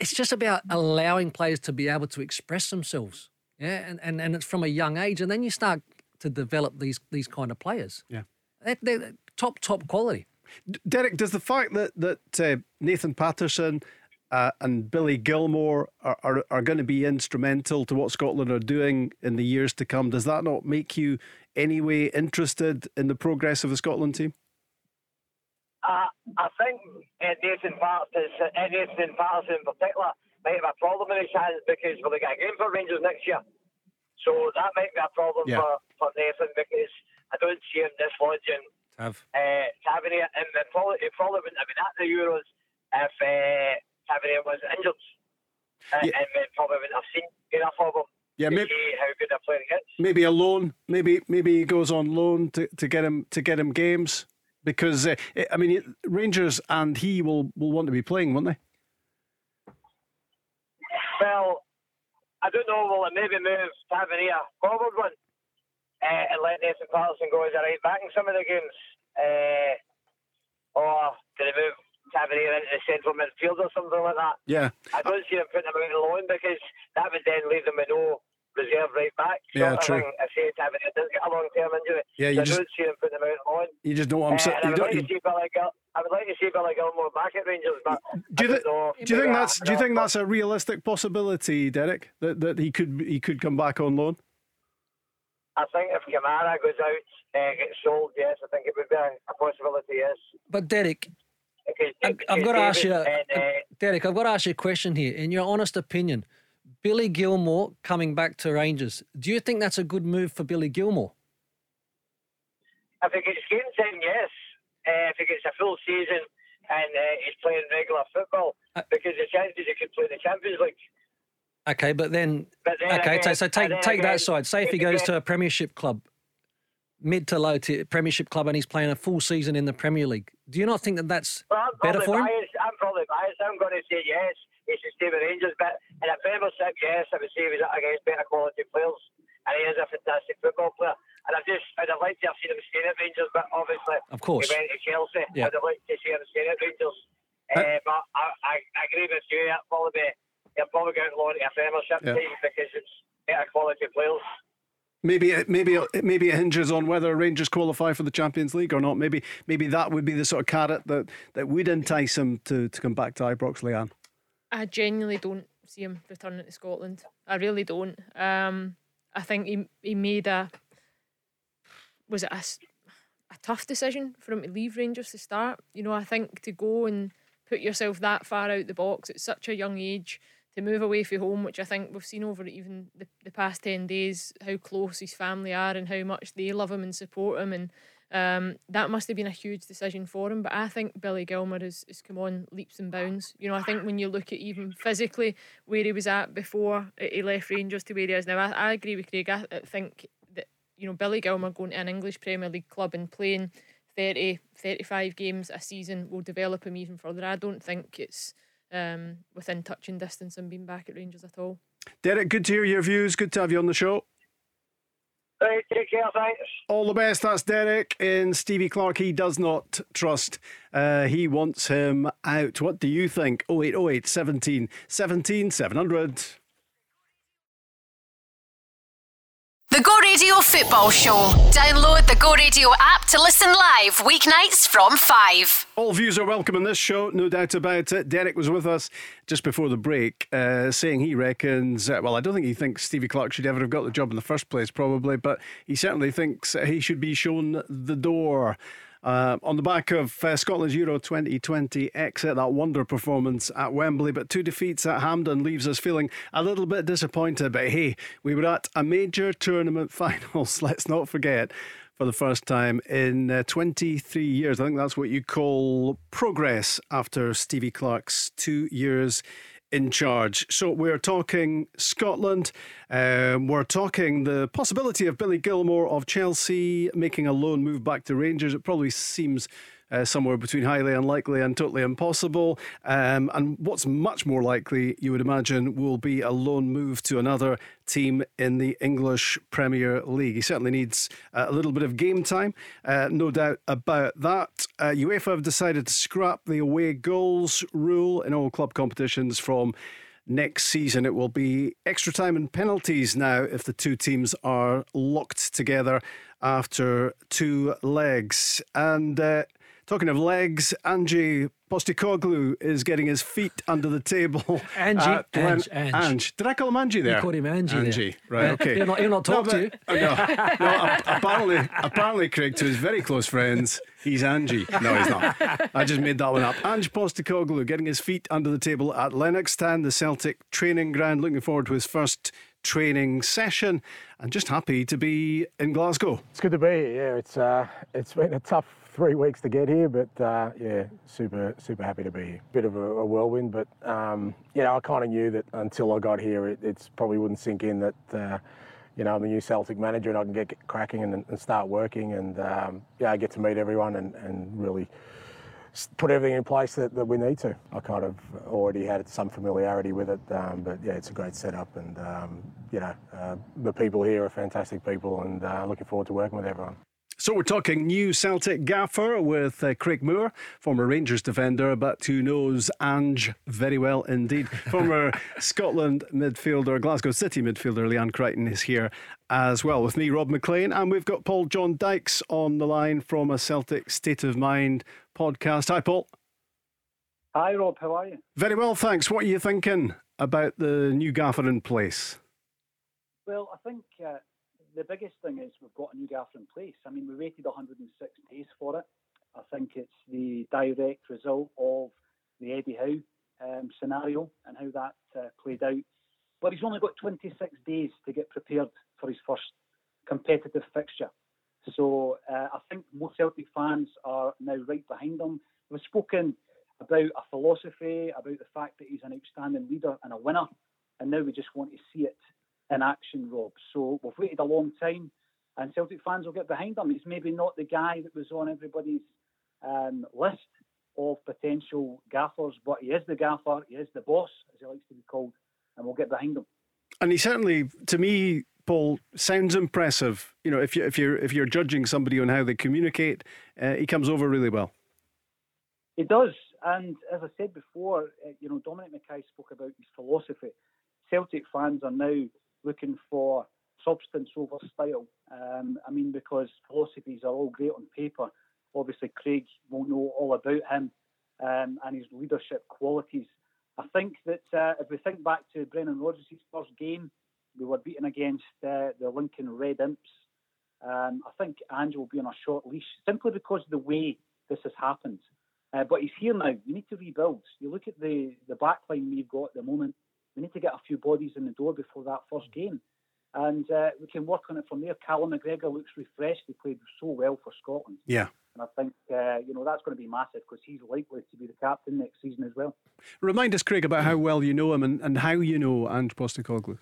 it's just about allowing players to be able to express themselves. Yeah, and, and, and it's from a young age, and then you start to develop these these kind of players. Yeah. They're, they're top top quality. Derek, does the fact that that uh, Nathan Patterson uh, and Billy Gilmour are, are, are going to be instrumental to what Scotland are doing in the years to come, does that not make you anyway interested in the progress of the Scotland team? I, I think uh, Nathan Patterson, uh, Nathan Patterson in particular, might have a problem in his hands because we'll get a game for Rangers next year. So that might be a problem Yeah. for, for Nathan because I don't see him dislodging Have uh, Tavernier, and the probably, it probably wouldn't have been at the Euros if uh, Tavernier was injured. Uh, Yeah. And probably wouldn't have seen enough of him Yeah, maybe, how good a player he is. maybe a loan. Maybe maybe he goes on loan to, to get him to get him games because uh, I mean Rangers and he will, will want to be playing, won't they? Well, I don't know. Will it maybe move Tavernier forward one uh, and let Nathan Patterson go as a right back in some of the games? Uh, or do they move Tavernier into the central midfield or something like that? Yeah. I don't see them putting him out alone because that would then leave them with no reserve right back. Yeah, sort of true. thing, If say Tavernier does get a long term injury, Yeah, you so I just- don't see them putting him out alone. You just don't want him. Uh, sit- and I you would don't, like you, to see Billy Gil- I would like to see Billy Gilmour back at Rangers, but do you, I don't know. do you think Maybe that's do you think that's a realistic possibility, Derek? That that he could he could come back on loan? I think if Kamara goes out, uh, gets sold, yes, I think it would be a, a possibility, yes. but Derek, Because, I've, I've got to ask you, and, uh, Derek. I've got to ask you a question here. In your honest opinion, Billy Gilmour coming back to Rangers, do you think that's a good move for Billy Gilmour? if he gets game time, yes. Uh, if he gets a full season and uh, he's playing regular football, Uh, because the chances he could play the Champions League. Okay, but then But then okay, so, again- so take and then take that side. Say if he goes again- to a Premiership club, mid to low tier Premiership club, and he's playing a full season in the Premier League, do you not think that that's Well, better for him? biased. I'm probably biased. I'm going to say yes. He should stay with Rangers, but in a Premiership, yes, I would say he was against better quality players, and he is a fantastic football player. And I've just, I'd have liked to have seen him staying at Rangers, but obviously, Of course. he went to Chelsea. Yeah. I'd have liked to see him staying at Rangers. Uh, but I, I, I agree with you. It'll probably be, he'll probably go out and loan to a Premiership Yeah. team because it's better quality players. Maybe it, maybe maybe it hinges on whether Rangers qualify for the Champions League or not. Maybe maybe that would be the sort of carrot that, that would entice him to, to come back to Ibrox, Leanne. I genuinely don't see him returning to Scotland. I really don't. Um, I think he he made a was it a a tough decision for him to leave Rangers to start. You know, I think to go and put yourself that far out the box at such a young age to move away from home, which I think we've seen over even the, the past 10 days, how close his family are and how much they love him and support him. And um, that must have been a huge decision for him. But I think Billy Gilmour has, has come on leaps and bounds. You know, I think when you look at even physically where he was at before he left Rangers to where he is now, I, I agree with Craig. I, I think that, you know, Billy Gilmour going to an English Premier League club and playing 30, 35 games a season will develop him even further. I don't think it's um, within touching distance and being back at Rangers at all. Derek, good to hear your views. Good to have you on the show. Right, take care, thanks. All the best. That's Derek in Stevie Clarke. He does not trust. Uh, he wants him out. What do you think? 0808 17 17 700. The Go Radio Football Show. Download the Go Radio app to listen live weeknights from 5. All views are welcome in this show, no doubt about it. Derek was with us just before the break, uh, saying he reckons, uh, well, I don't think he thinks Stevie Clarke should ever have got the job in the first place, probably, but he certainly thinks he should be shown the door. Uh, on the back of uh, Scotland's Euro 2020 exit, that wonder performance at Wembley, but two defeats at Hampden leaves us feeling a little bit disappointed. But hey, we were at a major tournament finals, let's not forget, for the first time in uh, 23 years. I think that's what you call progress after Stevie Clarke's two years in charge. So we're talking Scotland. Um, we're talking the possibility of Billy Gilmour of Chelsea making a loan move back to Rangers. It probably seems uh, somewhere between highly unlikely and totally impossible. Um, and what's much more likely, you would imagine, will be a loan move to another team in the English Premier League. He certainly needs uh, a little bit of game time, uh, no doubt about that. Uh, UEFA have decided to scrap the away goals rule in all club competitions from next season. It will be extra time and penalties now if the two teams are locked together after two legs. And uh, Talking of legs, Ange Postecoglou is getting his feet under the table. Angie, Ange, Ange. Ange. Did I call him Angie there? You called him Angie. Angie, there. right? Okay. he'll not, he'll not talk no, to but, you. No, no. apparently, apparently, Craig, to his very close friends, he's Angie. No, he's not. I just made that one up. Ange Postecoglou getting his feet under the table at Lennoxtown, the Celtic training ground. Looking forward to his first training session and just happy to be in Glasgow. It's good to be here. Yeah, it's uh, it's been a tough three weeks to get here, but uh, yeah, super super happy to be here. Bit of a, a whirlwind, but um, you know I kind of knew that until I got here, it it's probably wouldn't sink in that uh, you know I'm the new Celtic manager and I can get cracking and, and start working, and um, yeah, I get to meet everyone and, and really put everything in place that, that we need to. I kind of already had some familiarity with it, um, but yeah, it's a great setup, and um, you know uh, the people here are fantastic people, and uh, looking forward to working with everyone. So we're talking new Celtic gaffer with uh, Craig Moore, former Rangers defender, but who knows Ange very well indeed. Former Scotland midfielder, Glasgow City midfielder Leanne Crichton is here as well with me, Rob MacLean, and we've got Paul John Dykes on the line from a Celtic State of Mind podcast. Hi, Paul. Hi, Rob. How are you? Very well, thanks. What are you thinking about the new gaffer in place? Well, I think. Uh the biggest thing is we've got a new gaffer in place. I mean, we waited 106 days for it. I think it's the direct result of the Eddie Howe um, scenario and how that uh, played out. But he's only got 26 days to get prepared for his first competitive fixture. So uh, I think most Celtic fans are now right behind him. We've spoken about a philosophy, about the fact that he's an outstanding leader and a winner, and now we just want to see it in action, Rob. So we've waited a long time, and Celtic fans will get behind him. He's maybe not the guy that was on everybody's um, list of potential gaffers, but he is the gaffer, he is the boss, as he likes to be called, and we'll get behind him. And he certainly, to me, Paul, sounds impressive. You know, if you if you're if you're judging somebody on how they communicate, uh, he comes over really well. He does, and as I said before, uh, you know, Dominic McKay spoke about his philosophy. Celtic fans are now looking for substance over style. Um, I mean, because philosophies are all great on paper. Obviously, Craig will know all about him um, and his leadership qualities. I think that uh, if we think back to Brendan Rodgers' first game, we were beaten against uh, the Lincoln Red Imps. Um, I think Ange will be on a short leash simply because of the way this has happened. Uh, but he's here now. We need to rebuild. You look at the the backline we've got at the moment. We need to get a few bodies in the door before that first game, and uh, we can work on it from there. Callum McGregor looks refreshed. He played so well for Scotland. Yeah. And I think uh, you know that's going to be massive because he's likely to be the captain next season as well. Remind us, Craig, about how well you know him and, and how you know Ange Postecoglou.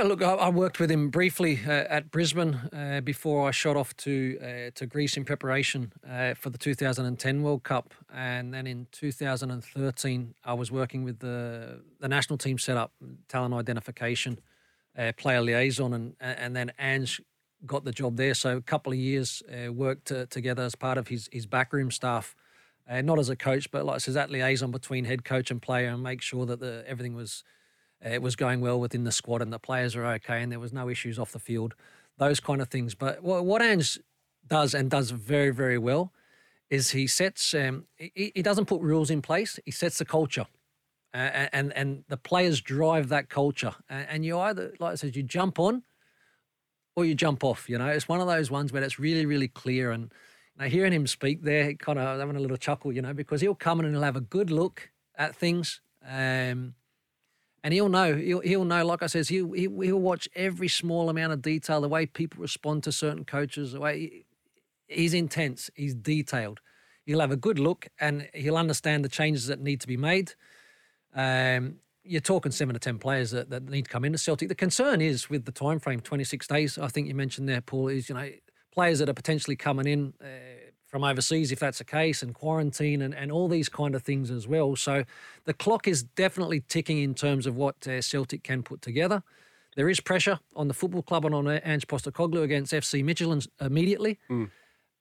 Well, look, I, worked with him briefly uh, at Brisbane uh, before I shot off to uh, to Greece in preparation uh, for the 2010 World Cup, and then in 2013 I was working with the the national team setup, talent identification, uh, player liaison, and and then Ange got the job there. So a couple of years uh, worked together as part of his his backroom staff. Uh, not as a coach, but like I said, that liaison between head coach and player, and make sure that the, everything was uh, it was going well within the squad and the players are okay and there was no issues off the field, those kind of things. But what, Ange does and does very, very well is he sets, um, he, he doesn't put rules in place, he sets the culture. Uh, and and the players drive that culture, and, and you either, like I said, you jump on or you jump off. You know, it's one of those ones where it's really, really clear. And you know, hearing him speak there, kind of having a little chuckle, you know, because he'll come in and he'll have a good look at things. Um, and he'll know. He'll, he'll know. Like I says, he'll, he'll watch every small amount of detail, the way people respond to certain coaches. The way he's intense, he's detailed. He'll have a good look, and he'll understand the changes that need to be made. Um, you're talking seven to ten players that, that need to come in into Celtic. The concern is with the time frame, 26 days. I think you mentioned there, Paul. Is you know players that are potentially coming in. Uh, from overseas, if that's the case, and quarantine and, and all these kind of things as well. So the clock is definitely ticking in terms of what uh, Celtic can put together. There is pressure on the football club and on uh, Ange Postecoglou against FC Midtjylland immediately. Mm.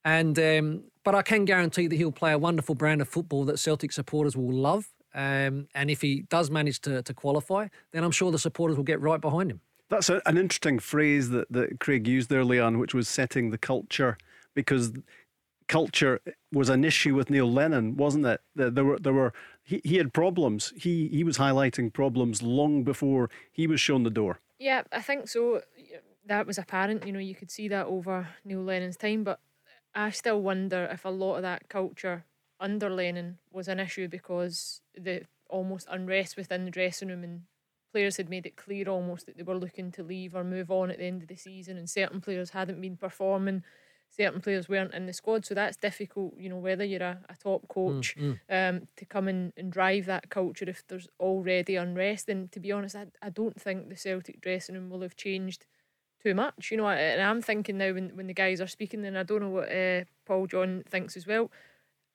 And um, but I can guarantee that he'll play a wonderful brand of football that Celtic supporters will love. Um, and if he does manage to, to qualify, then I'm sure the supporters will get right behind him. That's a, an interesting phrase that, that Craig used there, Leanne, which was setting the culture because culture was an issue with Neil Lennon, wasn't it? There were there were he, he had problems. He he was highlighting problems long before he was shown the door. Yeah, I think so. That was apparent. You know, you could see that over Neil Lennon's time, but I still wonder if a lot of that culture under Lennon was an issue because the almost unrest within the dressing room and players had made it clear almost that they were looking to leave or move on at the end of the season and certain players hadn't been performing certain players weren't in the squad. So that's difficult, you know, whether you're a, a top coach mm, mm. Um, to come in and drive that culture if there's already unrest. And to be honest, I, I don't think the Celtic dressing room will have changed too much. You know, and I'm thinking now when, when the guys are speaking, and I don't know what uh, Paul John thinks as well.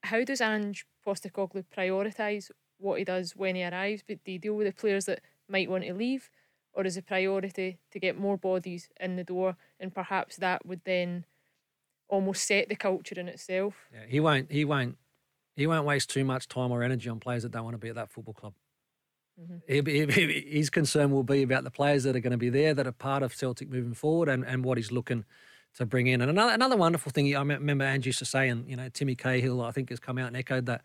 How does Ange Postecoglou prioritise what he does when he arrives? But do he deal with the players that might want to leave? Or is a priority to get more bodies in the door and perhaps that would then almost set the culture in itself. Yeah, he won't. He won't. He won't waste too much time or energy on players that don't want to be at that football club. Mm-hmm. his concern will be about the players that are going to be there, that are part of Celtic moving forward, and, and what he's looking to bring in. And another another wonderful thing I remember Ange used to say, and you know Timmy Cahill I think has come out and echoed that.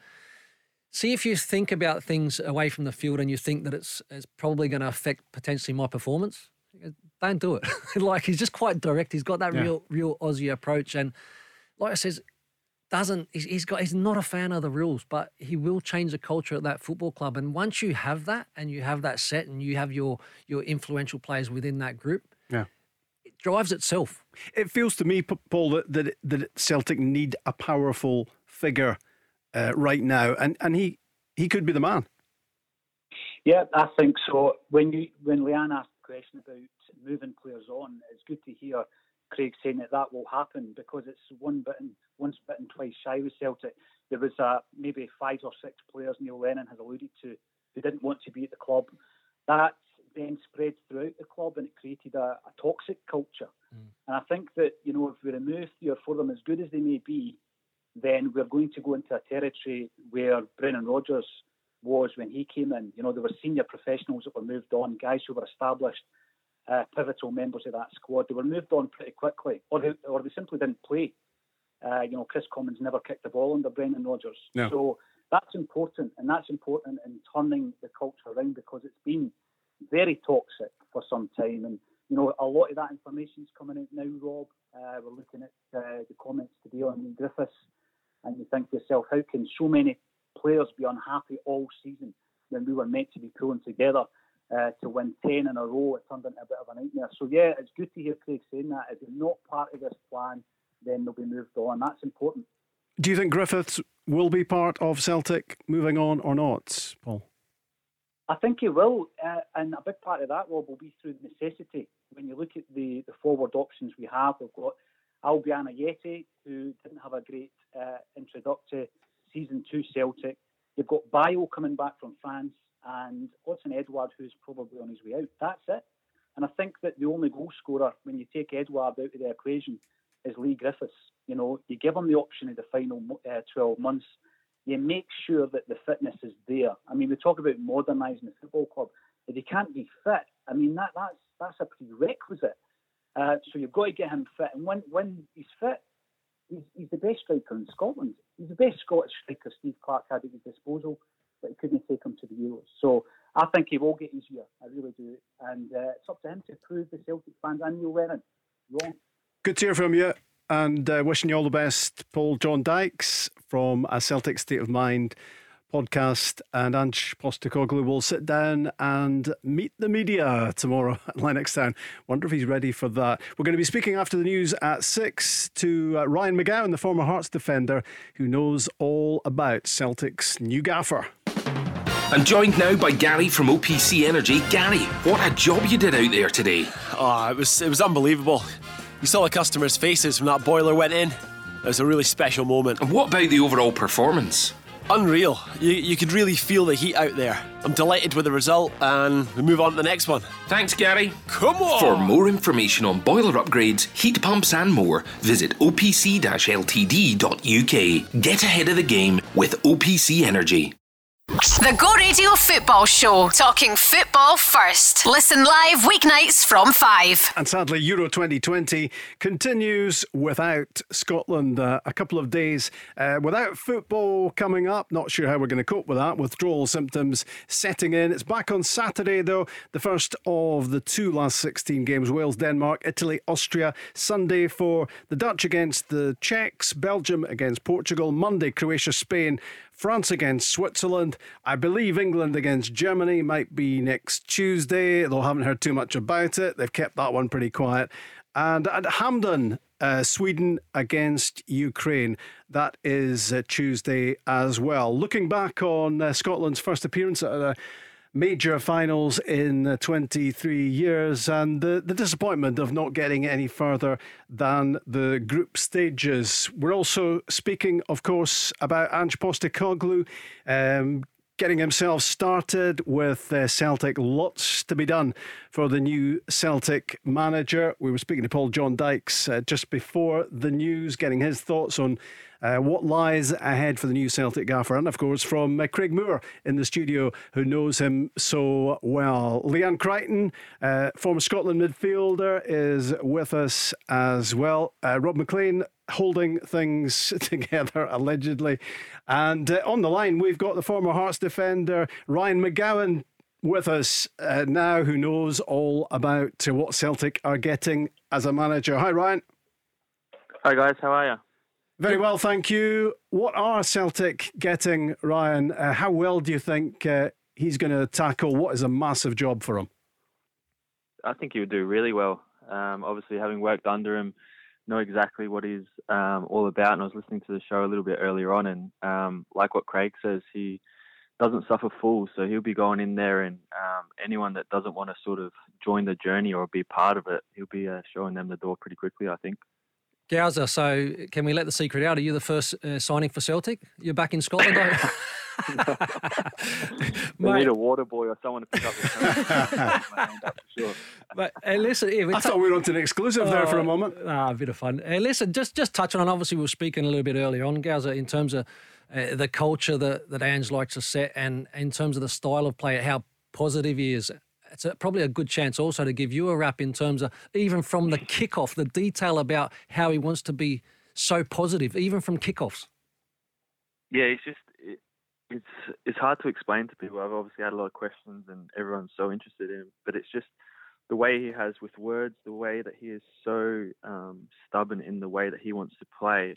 See if you think about things away from the field and you think that it's it's probably going to affect potentially my performance don't do it. like he's just quite direct. He's got that yeah. real, real Aussie approach, and like I says, doesn't he's, he's got he's not a fan of the rules, but he will change the culture at that football club. And once you have that, and you have that set, and you have your your influential players within that group, yeah. It drives itself. It feels to me, Paul, that that, that Celtic need a powerful figure uh, right now, and and he he could be the man. Yeah, I think so. When you when Leanne asked the question about moving players on, it's good to hear Craig saying that that will happen because it's one bitten, once bitten, twice shy with Celtic. There was uh, maybe five or six players Neil Lennon has alluded to who didn't want to be at the club. That then spread throughout the club and it created a, a toxic culture. Mm. And I think that, you know, if we remove three or four of them, as good as they may be, then we're going to go into a territory where Brendan Rodgers was when he came in. You know, there were senior professionals that were moved on, guys who were established uh, pivotal members of that squad. They were moved on pretty quickly, or they, or they simply didn't play. Uh, you know, Kris Commons never kicked the ball under Brendan Rodgers. No. So that's important, and that's important in turning the culture around because it's been very toxic for some time. And you know, a lot of that information is coming out now, Rob. Uh, we're looking at uh, the comments today on Griffiths, and you think to yourself, how can so many players be unhappy all season when we were meant to be pulling together uh, to win 10 in a row? It turned into a bit of a nightmare. So, yeah, it's good to hear Craig saying that. If you're not part of this plan, then they'll be moved on. That's important. Do you think Griffiths will be part of Celtic moving on or not, Paul? I think he will, uh, and a big part of that, Rob, will be through necessity. When you look at the, the forward options we have, we've got Albian Ajeti, who didn't have a great uh, introductory season two Celtic. You've got Bayo coming back from France, and Odsonne Edouard, who's probably on his way out. That's it. And I think that the only goal scorer, when you take Edouard out of the equation, is Leigh Griffiths. You know, you give him the option in the final uh, 12 months you make sure that the fitness is there. I mean, we talk about modernising the football club. If he can't be fit, I mean that that's that's a prerequisite. Uh, so you've got to get him fit, and when when he's fit, he's, he's the best striker in Scotland. He's the best Scottish striker Steve Clarke had at his disposal, but he couldn't take him to the Euros. So I think he will get easier. I really do, and uh, it's up to him to prove the Celtic fans and Neil Lennon wrong. Good to hear from you and uh, wishing you all the best, Paul John Dykes from a Celtic State of Mind podcast. And Ange Postecoglou will sit down and meet the media tomorrow at Lennoxtown. Wonder if he's ready for that. We're going to be speaking after the news at six to uh, Ryan McGowan, the former Hearts defender, who knows all about Celtic's new gaffer. I'm joined now by Gary from OPC Energy. Gary, what a job you did out there today. Oh, it was it was unbelievable. You saw the customers' faces when that boiler went in. It was a really special moment. And what about the overall performance? Unreal. You, you could really feel the heat out there. I'm delighted with the result, and we move on to the next one. Thanks, Gary. Come on! For more information on boiler upgrades, heat pumps, and more, visit opc ltd.uk. Get ahead of the game with OPC Energy. The Go Radio Football Show, talking football first. Listen live weeknights from 5. And sadly, Euro 2020 continues without Scotland. Uh, a couple of days uh, without football coming up. Not sure how we're going to cope with that. Withdrawal symptoms setting in. It's back on Saturday, though. The first of the two last 16 games Wales, Denmark, Italy, Austria. Sunday for the Dutch against the Czechs, Belgium against Portugal, Monday, Croatia, Spain. France against Switzerland. I believe England against Germany might be next Tuesday, though I haven't heard too much about it. They've kept that one pretty quiet. And at Hampden, uh, Sweden against Ukraine. That is uh, Tuesday as well. Looking back on uh, Scotland's first appearance at a major finals in uh, 23 years and the, the disappointment of not getting any further than the group stages. We're also speaking, of course, about Ange Postecoglou. Um, getting himself started with uh, Celtic. Lots to be done for the new Celtic manager. We were speaking to Paul John Dykes uh, just before the news, getting his thoughts on uh, what lies ahead for the new Celtic gaffer. And of course, from uh, Craig Moore in the studio, who knows him so well. Leanne Crichton, uh, former Scotland midfielder, is with us as well. Uh, Rob MacLean, holding things together, allegedly. And uh, on the line, we've got the former Hearts defender, Ryan McGowan, with us uh, now, who knows all about what Celtic are getting as a manager. Hi, Ryan. Hi, guys. How are you? Very well, thank you. What are Celtic getting, Ryan? Uh, how well do you think uh, he's going to tackle what is a massive job for him? I think he would do really well. Um, obviously, having worked under him, know exactly what he's um, all about. And I was listening to the show a little bit earlier on, and um, like what Craig says, he doesn't suffer fools. So he'll be going in there, and um, anyone that doesn't want to sort of join the journey or be part of it, he'll be uh, showing them the door pretty quickly, I think. Gowser, so can we let the secret out? Are you the first uh, signing for Celtic? You're back in Scotland, we need a water boy or someone to pick up the sure. But uh, listen, yeah, I thought we were on to an exclusive uh, there for a moment. Ah, a bit of fun. Uh, listen, just just touching on. Obviously, we were speaking a little bit earlier on, Gowser, in terms of uh, the culture that that Ange likes to set, and in terms of the style of play, how positive he is it's a, probably a good chance also to give you a wrap in terms of even from the kickoff, the detail about how he wants to be so positive, even from kickoffs. Yeah, it's just it, it's it's hard to explain to people. I've obviously had a lot of questions, and everyone's so interested in him, but it's just the way he has with words, the way that he is so um, stubborn in the way that he wants to play.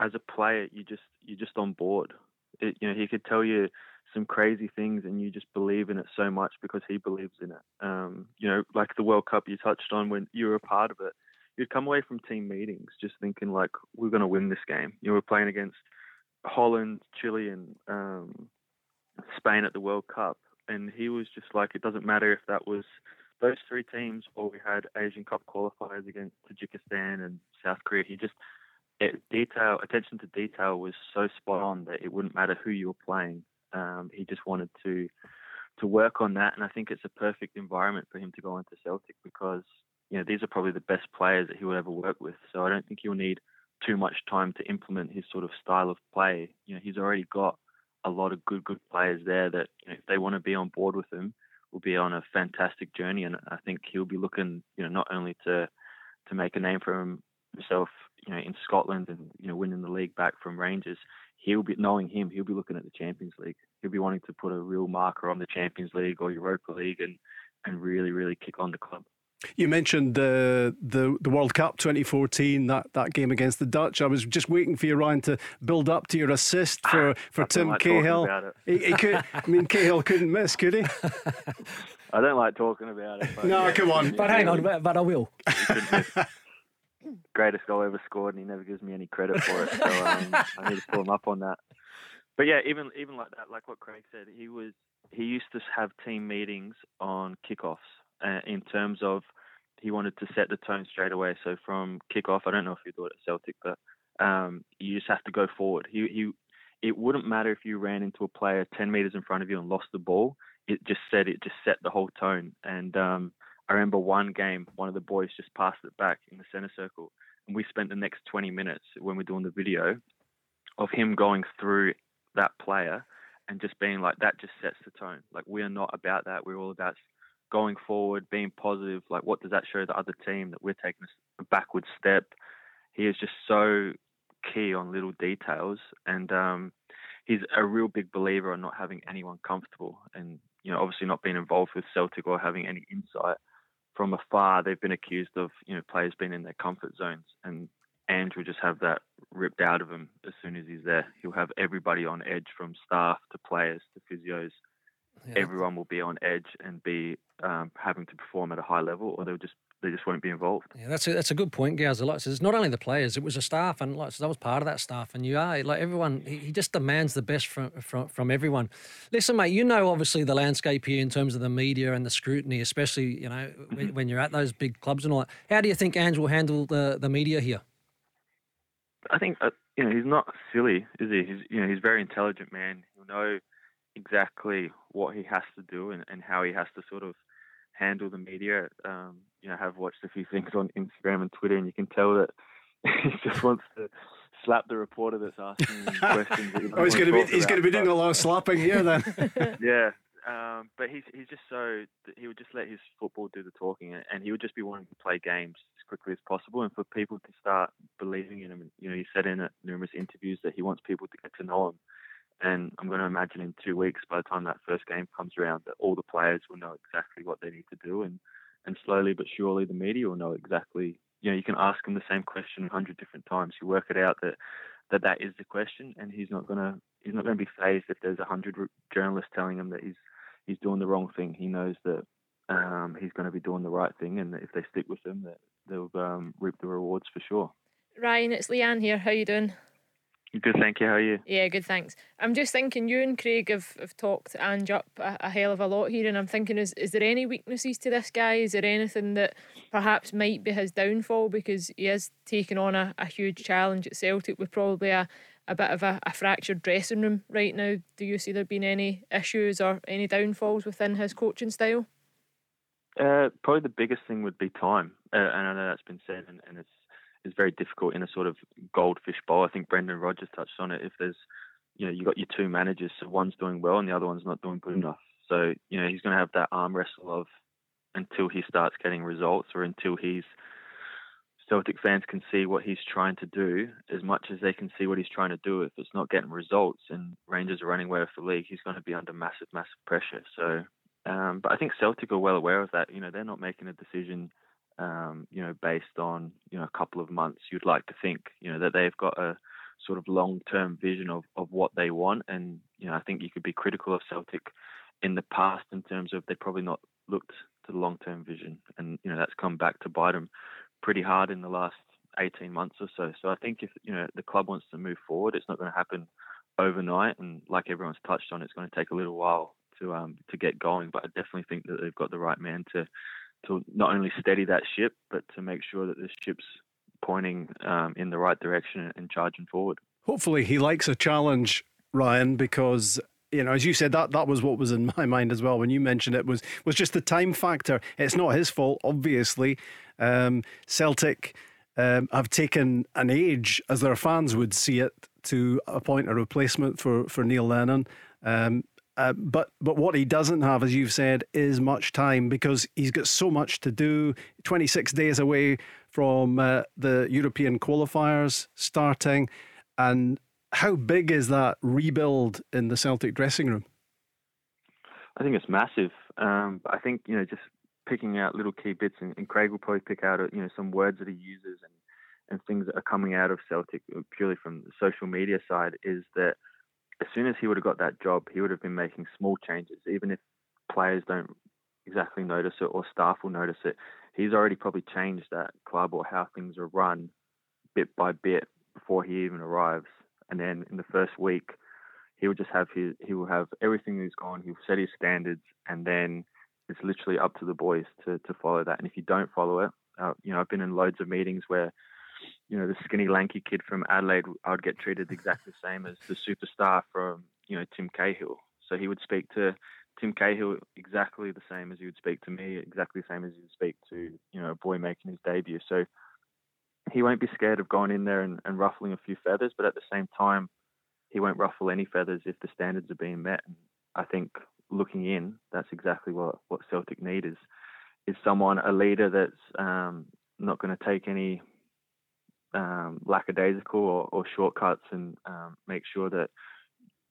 As a player, you just you're just on board. It, you know, he could tell you some crazy things, and you just believe in it so much because he believes in it. Um, you know, like the World Cup you touched on when you were a part of it. You'd come away from team meetings just thinking like we're going to win this game. You were playing against Holland, Chile, and um, Spain at the World Cup, and he was just like, it doesn't matter if that was those three teams or we had Asian Cup qualifiers against Tajikistan and South Korea. He just it, detail attention to detail was so spot on that it wouldn't matter who you were playing. Um, he just wanted to to work on that, and I think it's a perfect environment for him to go into Celtic because you know these are probably the best players that he will ever work with. So I don't think he'll need too much time to implement his sort of style of play. You know, he's already got a lot of good, good players there that you know, if they want to be on board with him, will be on a fantastic journey. And I think he'll be looking, you know, not only to to make a name for himself, you know, in Scotland and you know winning the league back from Rangers. He'll be knowing him. He'll be looking at the Champions League. He'll be wanting to put a real marker on the Champions League or Europa League and and really, really kick on the club. You mentioned uh, the the World Cup 2014, that, that game against the Dutch. I was just waiting for you, Ryan, to build up to your assist for, for Tim like Cahill. He, he could, I mean, Cahill couldn't miss, could he? I don't like talking about it. no, yeah, come on. But hang on, but, but I will. Greatest goal ever scored, and he never gives me any credit for it. So um, I need to pull him up on that. But yeah, even even like that, like what Craig said, he was he used to have team meetings on kickoffs uh, in terms of he wanted to set the tone straight away. So from kickoff, I don't know if you thought at Celtic, but um, you just have to go forward. He, he, it wouldn't matter if you ran into a player 10 meters in front of you and lost the ball. It just said it just set the whole tone. And um, I remember one game, one of the boys just passed it back in the center circle, and we spent the next 20 minutes when we're doing the video of him going through that player and just being like that just sets the tone. Like we are not about that. We're all about going forward, being positive. Like, what does that show the other team that we're taking a backward step? He is just so key on little details, and um, he's a real big believer on not having anyone comfortable, and you know, obviously not being involved with Celtic or having any insight from afar. They've been accused of you know players being in their comfort zones, and will just have that ripped out of him as soon as he's there. He'll have everybody on edge, from staff to players to physios yeah. everyone will be on edge and be um, having to perform at a high level, or they'll just they just won't be involved. Yeah, that's a, that's a good point, Gaz. Like it's not only the players; it was the staff, and like I was part of that staff. And you are like everyone; he, he just demands the best from, from from everyone. Listen, mate, you know obviously the landscape here in terms of the media and the scrutiny, especially you know when, when you're at those big clubs and all that. How do you think Ange will handle the the media here? I think uh, you know he's not silly, is he? He's you know he's a very intelligent man. He'll know exactly what he has to do and, and how he has to sort of handle the media. Um, you know, have watched a few things on Instagram and Twitter, and you can tell that he just wants to slap the reporter that's asking questions. That oh, he's going to be he's going to be doing a lot of slapping here then. yeah, um, but he's he's just so he would just let his football do the talking, and he would just be wanting to play games as quickly as possible, and for people to start believing in him. You know, he said in numerous interviews that he wants people to get to know him and I'm going to imagine in two weeks, by the time that first game comes around, that all the players will know exactly what they need to do, and and slowly but surely the media will know exactly. You know, you can ask him the same question a hundred different times. You work it out that that that is the question, and he's not gonna he's not going to be phased if there's a hundred journalists telling him that he's he's doing the wrong thing. He knows that um, he's going to be doing the right thing, and if they stick with him, that they'll um, reap the rewards for sure. Ryan, it's Leanne here. How you doing? Good, thank you. How are you? Yeah, good, thanks. I'm just thinking you and Craig have, have talked Ange up a, a, hell of a lot here, and I'm thinking, is, is there any weaknesses to this guy? Is there anything that perhaps might be his downfall because he is taking on a, a huge challenge at Celtic with probably a, a bit of a, a fractured dressing room right now? Do you see there being any issues or any downfalls within his coaching style? Uh, probably the biggest thing would be time, uh, and I know that's been said, and, and it's is very difficult in a sort of goldfish bowl. I think Brendan Rodgers touched on it. If there's, you know, you got your two managers, so one's doing well and the other one's not doing good enough. So you know, he's going to have that arm wrestle of until he starts getting results or until he's Celtic fans can see what he's trying to do as much as they can see what he's trying to do. If it's not getting results and Rangers are running away with the league, he's going to be under massive, massive pressure. So Um, but I think Celtic are well aware of that. You know, they're not making a decision, um, you know, based on you know a couple of months. You'd like to think, you know, that they've got a sort of long-term vision of, of what they want. And you know, I think you could be critical of Celtic in the past in terms of they probably not looked to the long-term vision, and you know that's come back to bite them pretty hard in the last 18 months or so. So I think if you know the club wants to move forward, it's not going to happen overnight, and like everyone's touched on, it's going to take a little while to um, to get going. But I definitely think that they've got the right man to to not only steady that ship, but to make sure that the ship's pointing um, in the right direction and charging forward. Hopefully, he likes a challenge, Ryan, because you know, as you said, that that was what was in my mind as well when you mentioned it was was just the time factor. It's not his fault, obviously. Um, Celtic um, have taken an age, as their fans would see it, to appoint a replacement for for Neil Lennon. Um, uh, but but what he doesn't have, as you've said, is much time because he's got so much to do. Twenty six days away from uh, the European qualifiers starting, and how big is that rebuild in the Celtic dressing room? I think it's massive. Um, I think you know just picking out little key bits, and, and, Craig will probably pick out you know some words that he uses and and things that are coming out of Celtic purely from the social media side is that as soon as he would have got that job, he would have been making small changes, even if players don't exactly notice it or staff will notice it. He's already probably changed that club or how things are run bit by bit before he even arrives. And then in the first week, he will just have his he will have everything he's gone. He'll set his standards, and then it's literally up to the boys to to follow that. And if you don't follow it, uh, you know I've been in loads of meetings where you know, the skinny, lanky kid from Adelaide, I would get treated exactly the same as the superstar from, you know, Tim Cahill. So he would speak to Tim Cahill exactly the same as he would speak to me, exactly the same as he would speak to, you know, a boy making his debut. So he won't be scared of going in there and, and ruffling a few feathers, but at the same time, he won't ruffle any feathers if the standards are being met. And I think looking in, that's exactly what, what Celtic need is is someone, a leader that's um, not going to take any um, lackadaisical or, or, shortcuts and um, make sure that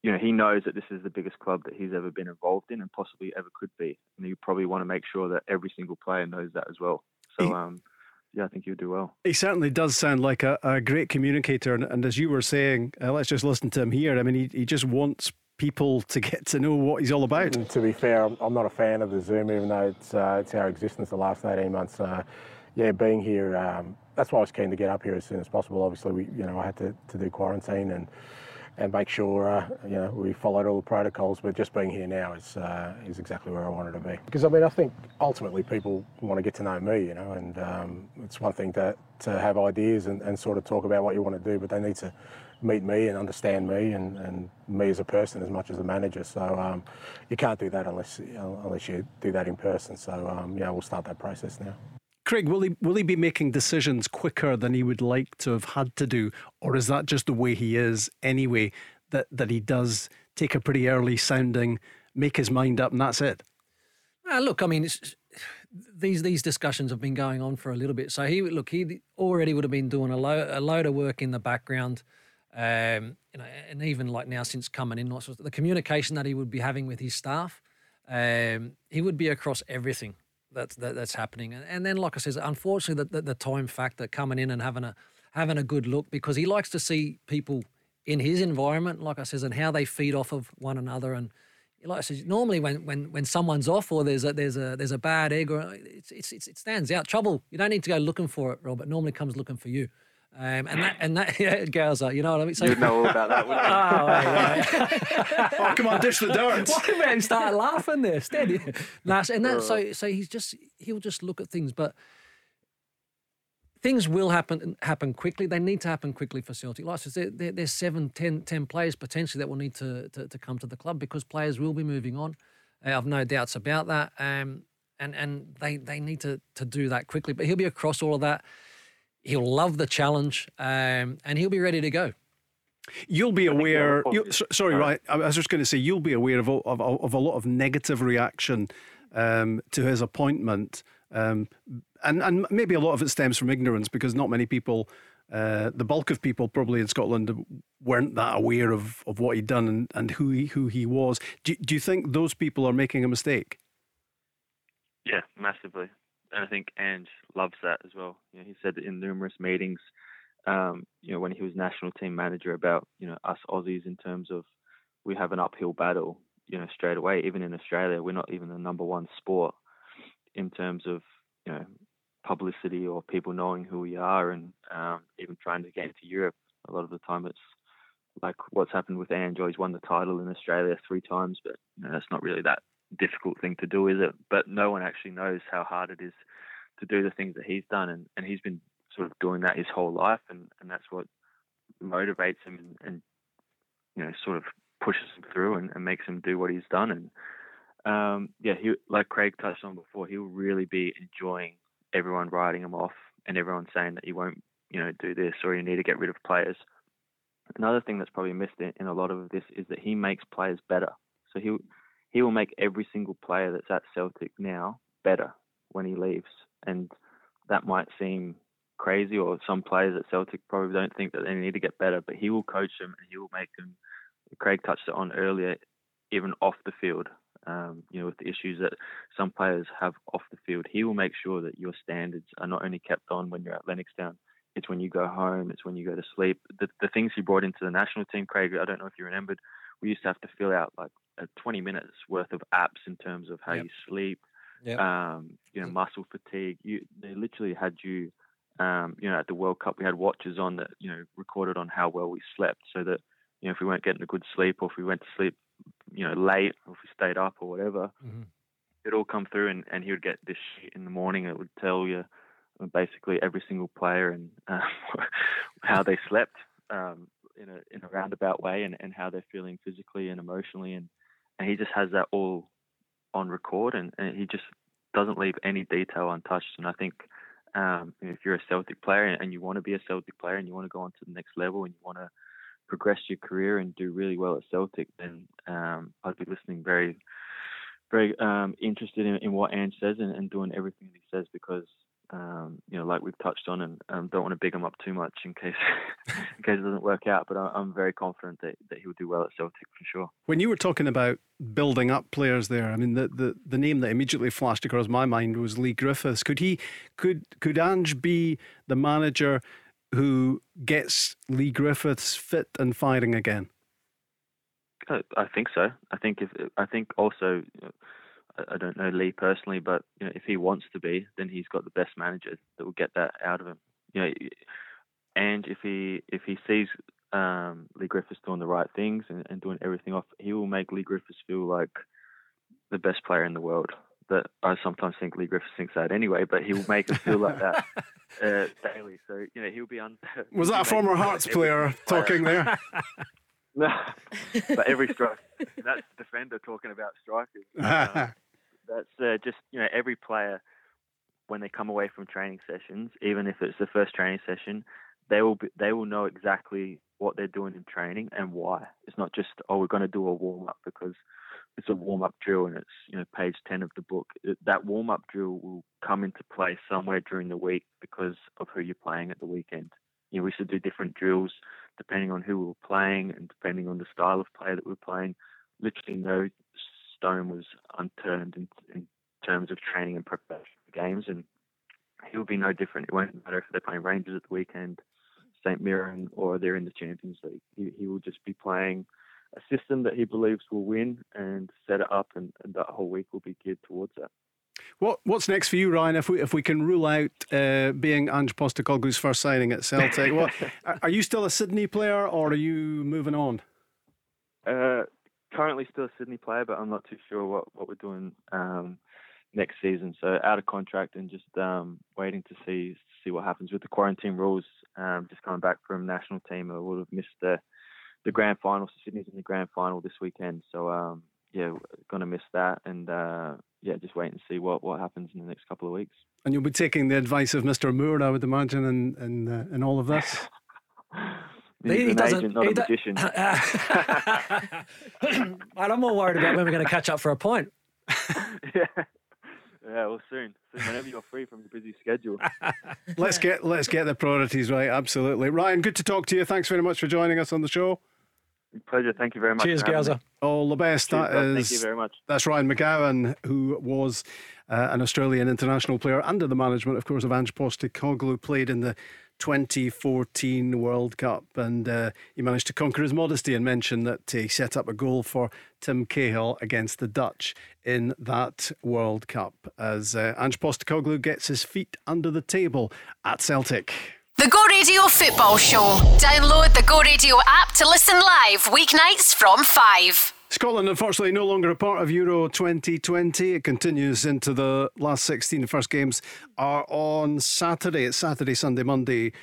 you know he knows that this is the biggest club that he's ever been involved in and possibly ever could be, and you probably want to make sure that every single player knows that as well. So. Um, yeah, I think you'll do well. He certainly does sound like a, a great communicator. And, and, as you were saying, uh, let's just listen to him here. I mean, he, he just wants people to get to know what he's all about. And to be fair, I'm, I'm not a fan of the Zoom, even though it's, uh, it's our existence the last 18 months. Uh, yeah, being here, um, that's why I was keen to get up here as soon as possible. Obviously, we, you know, I had to, to do quarantine and and make sure, uh, you know, we followed all the protocols. But just being here now is uh, is exactly where I wanted to be. Because I mean, I think ultimately people want to get to know me, you know, and um, it's one thing to to have ideas and, and sort of talk about what you want to do, but they need to meet me and understand me and, and me as a person as much as a manager. So um, you can't do that unless unless you do that in person. So um, yeah, we'll start that process now. Craig, will he will he be making decisions quicker than he would like to have had to do, or is that just the way he is anyway? That that he does take a pretty early sounding, make his mind up, and that's it. Uh, look, I mean, these these discussions have been going on for a little bit. So he look, he already would have been doing a, lo- a load of work in the background, um, you know, and even like now since coming in, the communication that he would be having with his staff, um, he would be across everything that's that, that's happening. And, then, like I said, unfortunately, the, the, the time factor coming in and having a having a good look because he likes to see people in his environment, like I says, and how they feed off of one another. And like I said, normally when when when someone's off or there's a there's a there's a bad egg or it's, it's, it's it stands out. Trouble. You don't need to go looking for it, Robert. Normally comes looking for you. Um, and that and that yeah, girls are, you know what I mean. So, You'd know all about that, wouldn't you? oh, right, right. oh, come on, dish the darts. Why man start laughing there? Steady. Nah, and that so so he's just he'll just look at things, but things will happen happen quickly. They need to happen quickly for Celtic. Like I said, there, there's seven, ten, ten players potentially that will need to, to, to come to the club because players will be moving on. Uh, I've no doubts about that. Um, and and they they need to to do that quickly. But he'll be across all of that. He'll love the challenge, um, and he'll be ready to go. You'll be aware. You, sorry, right? I was just going to say you'll be aware of of, of a lot of negative reaction um, to his appointment, um, and and maybe a lot of it stems from ignorance because not many people, uh, the bulk of people probably in Scotland weren't that aware of, of what he'd done and, and who he, who he was. Do, do you think those people are making a mistake? Yeah, massively. And I think Ange loves that as well. You know, he said in numerous meetings, um, you know, when he was national team manager about, you know, us Aussies in terms of we have an uphill battle, you know, straight away. Even in Australia, we're not even the number one sport in terms of, you know, publicity or people knowing who we are and um, even trying to get into Europe. A lot of the time it's like what's happened with Ange. He's won the title in Australia three times, but you know, that's not really that difficult thing to do, is it? But no one actually knows how hard it is to do the things that he's done, and, and he's been sort of doing that his whole life, and, and that's what motivates him and, and you know sort of pushes him through and, and makes him do what he's done. And um, yeah, he like Craig touched on before, he'll really be enjoying everyone writing him off and everyone saying that he won't you know do this or you need to get rid of players. Another thing that's probably missed in, in a lot of this is that he makes players better. So he he will make every single player that's at Celtic now better when he leaves, and that might seem crazy, or some players at Celtic probably don't think that they need to get better, but he will coach them and he will make them. Craig touched it on earlier, even off the field. Um, you know, with the issues that some players have off the field, he will make sure that your standards are not only kept on when you're at Lennoxtown, it's when you go home, it's when you go to sleep. The, the things he brought into the national team, Craig, I don't know if you remembered, we used to have to fill out like 20 minutes worth of apps in terms of how yep. you sleep, yep. um, you know, muscle fatigue. You, they literally had you, um, you know, at the World Cup, we had watches on that, you know, recorded on how well we slept so that, you know, if we weren't getting a good sleep or if we went to sleep, you know, late or if we stayed up or whatever, mm-hmm. it'd all come through and, and he would get this shit in the morning. It would tell you basically every single player and uh, how they slept um, in a in a roundabout way and, and how they're feeling physically and emotionally and, and he just has that all on record and, and he just doesn't leave any detail untouched. And I think um, if you're a Celtic player and you want to be a Celtic player and you want to go on to the next level and you want to progress your career and do really well at Celtic then um, I'd be listening very very um, interested in, in what Ange says and, and doing everything he says because um, you know, like we've touched on, and um, don't want to big him up too much in case in case it doesn't work out. But I'm very confident that, that he'll do well at Celtic for sure. When you were talking about building up players there, I mean, the, the, the name that immediately flashed across my mind was Leigh Griffiths. Could he could could Ange be the manager who gets Leigh Griffiths fit and firing again? I think so. I think if I think also. You know, I don't know Leigh personally, but you know, if he wants to be, then he's got the best manager that will get that out of him. You know, and if he if he sees um, Leigh Griffiths doing the right things and, and doing everything off, he will make Leigh Griffiths feel like the best player in the world. That I sometimes think Leigh Griffiths thinks that anyway, but he will make us feel like that uh, daily. So you know, he'll be on. Was that a former Hearts player talking there? No, but every strike. that's the defender talking about strikers. Uh, that's uh, just you know every player when they come away from training sessions, even if it's the first training session, they will be, they will know exactly what they're doing in training and why. It's not just oh we're going to do a warm up because it's a warm up drill and it's you know page ten of the book. It, that warm up drill will come into play somewhere during the week because of who you're playing at the weekend. You know, we should do different drills depending on who we were playing and depending on the style of play that we were playing. Literally, no stone was unturned in, in terms of training and preparation for games, and he'll be no different. It won't matter if they're playing Rangers at the weekend, St Mirren, or they're in the Champions League. He, he will just be playing a system that he believes will win and set it up, and, and that whole week will be geared towards that. What What's next for you, Ryan? If we if we can rule out uh, being Ange Postecoglou's first signing at Celtic, what are you still a Sydney player or are you moving on? Uh, currently still a Sydney player, but I'm not too sure what what we're doing um, next season. So out of contract and just um, waiting to see see what happens with the quarantine rules. Um, just coming back from national team, I would have missed the the grand final. So Sydney's in the grand final this weekend, so um, yeah, gonna miss that, and uh, yeah, just wait and see what, what happens in the next couple of weeks. And you'll be taking the advice of Mr. Moore, I would imagine, in in, uh, in all of this. He's he, doesn't. Agent, not he a magician. I'm more worried about when we're going to catch up for a point. yeah. Yeah, well, soon. soon. Whenever you're free from your busy schedule. let's get let's get the priorities right. Absolutely, Ryan. Good to talk to you. Thanks very much for joining us on the show. Pleasure. Thank you very much. Cheers, for me. Gaza. All the best. Cheers, That guys. is- Thank you very much. That's Ryan McGowan, who was uh, an Australian international player under the management, of course, of Ange Postecoglou, played in the 2014 World Cup, and uh, he managed to conquer his modesty and mention that he set up a goal for Tim Cahill against the Dutch in that World Cup as uh, Ange Postecoglou gets his feet under the table at Celtic. The Go Radio Football Show. Download the Go Radio app to listen live weeknights from 5. Scotland, unfortunately, no longer a part of Euro 2020. It continues into the last 16. The first games are on Saturday. It's Saturday, Sunday, Monday,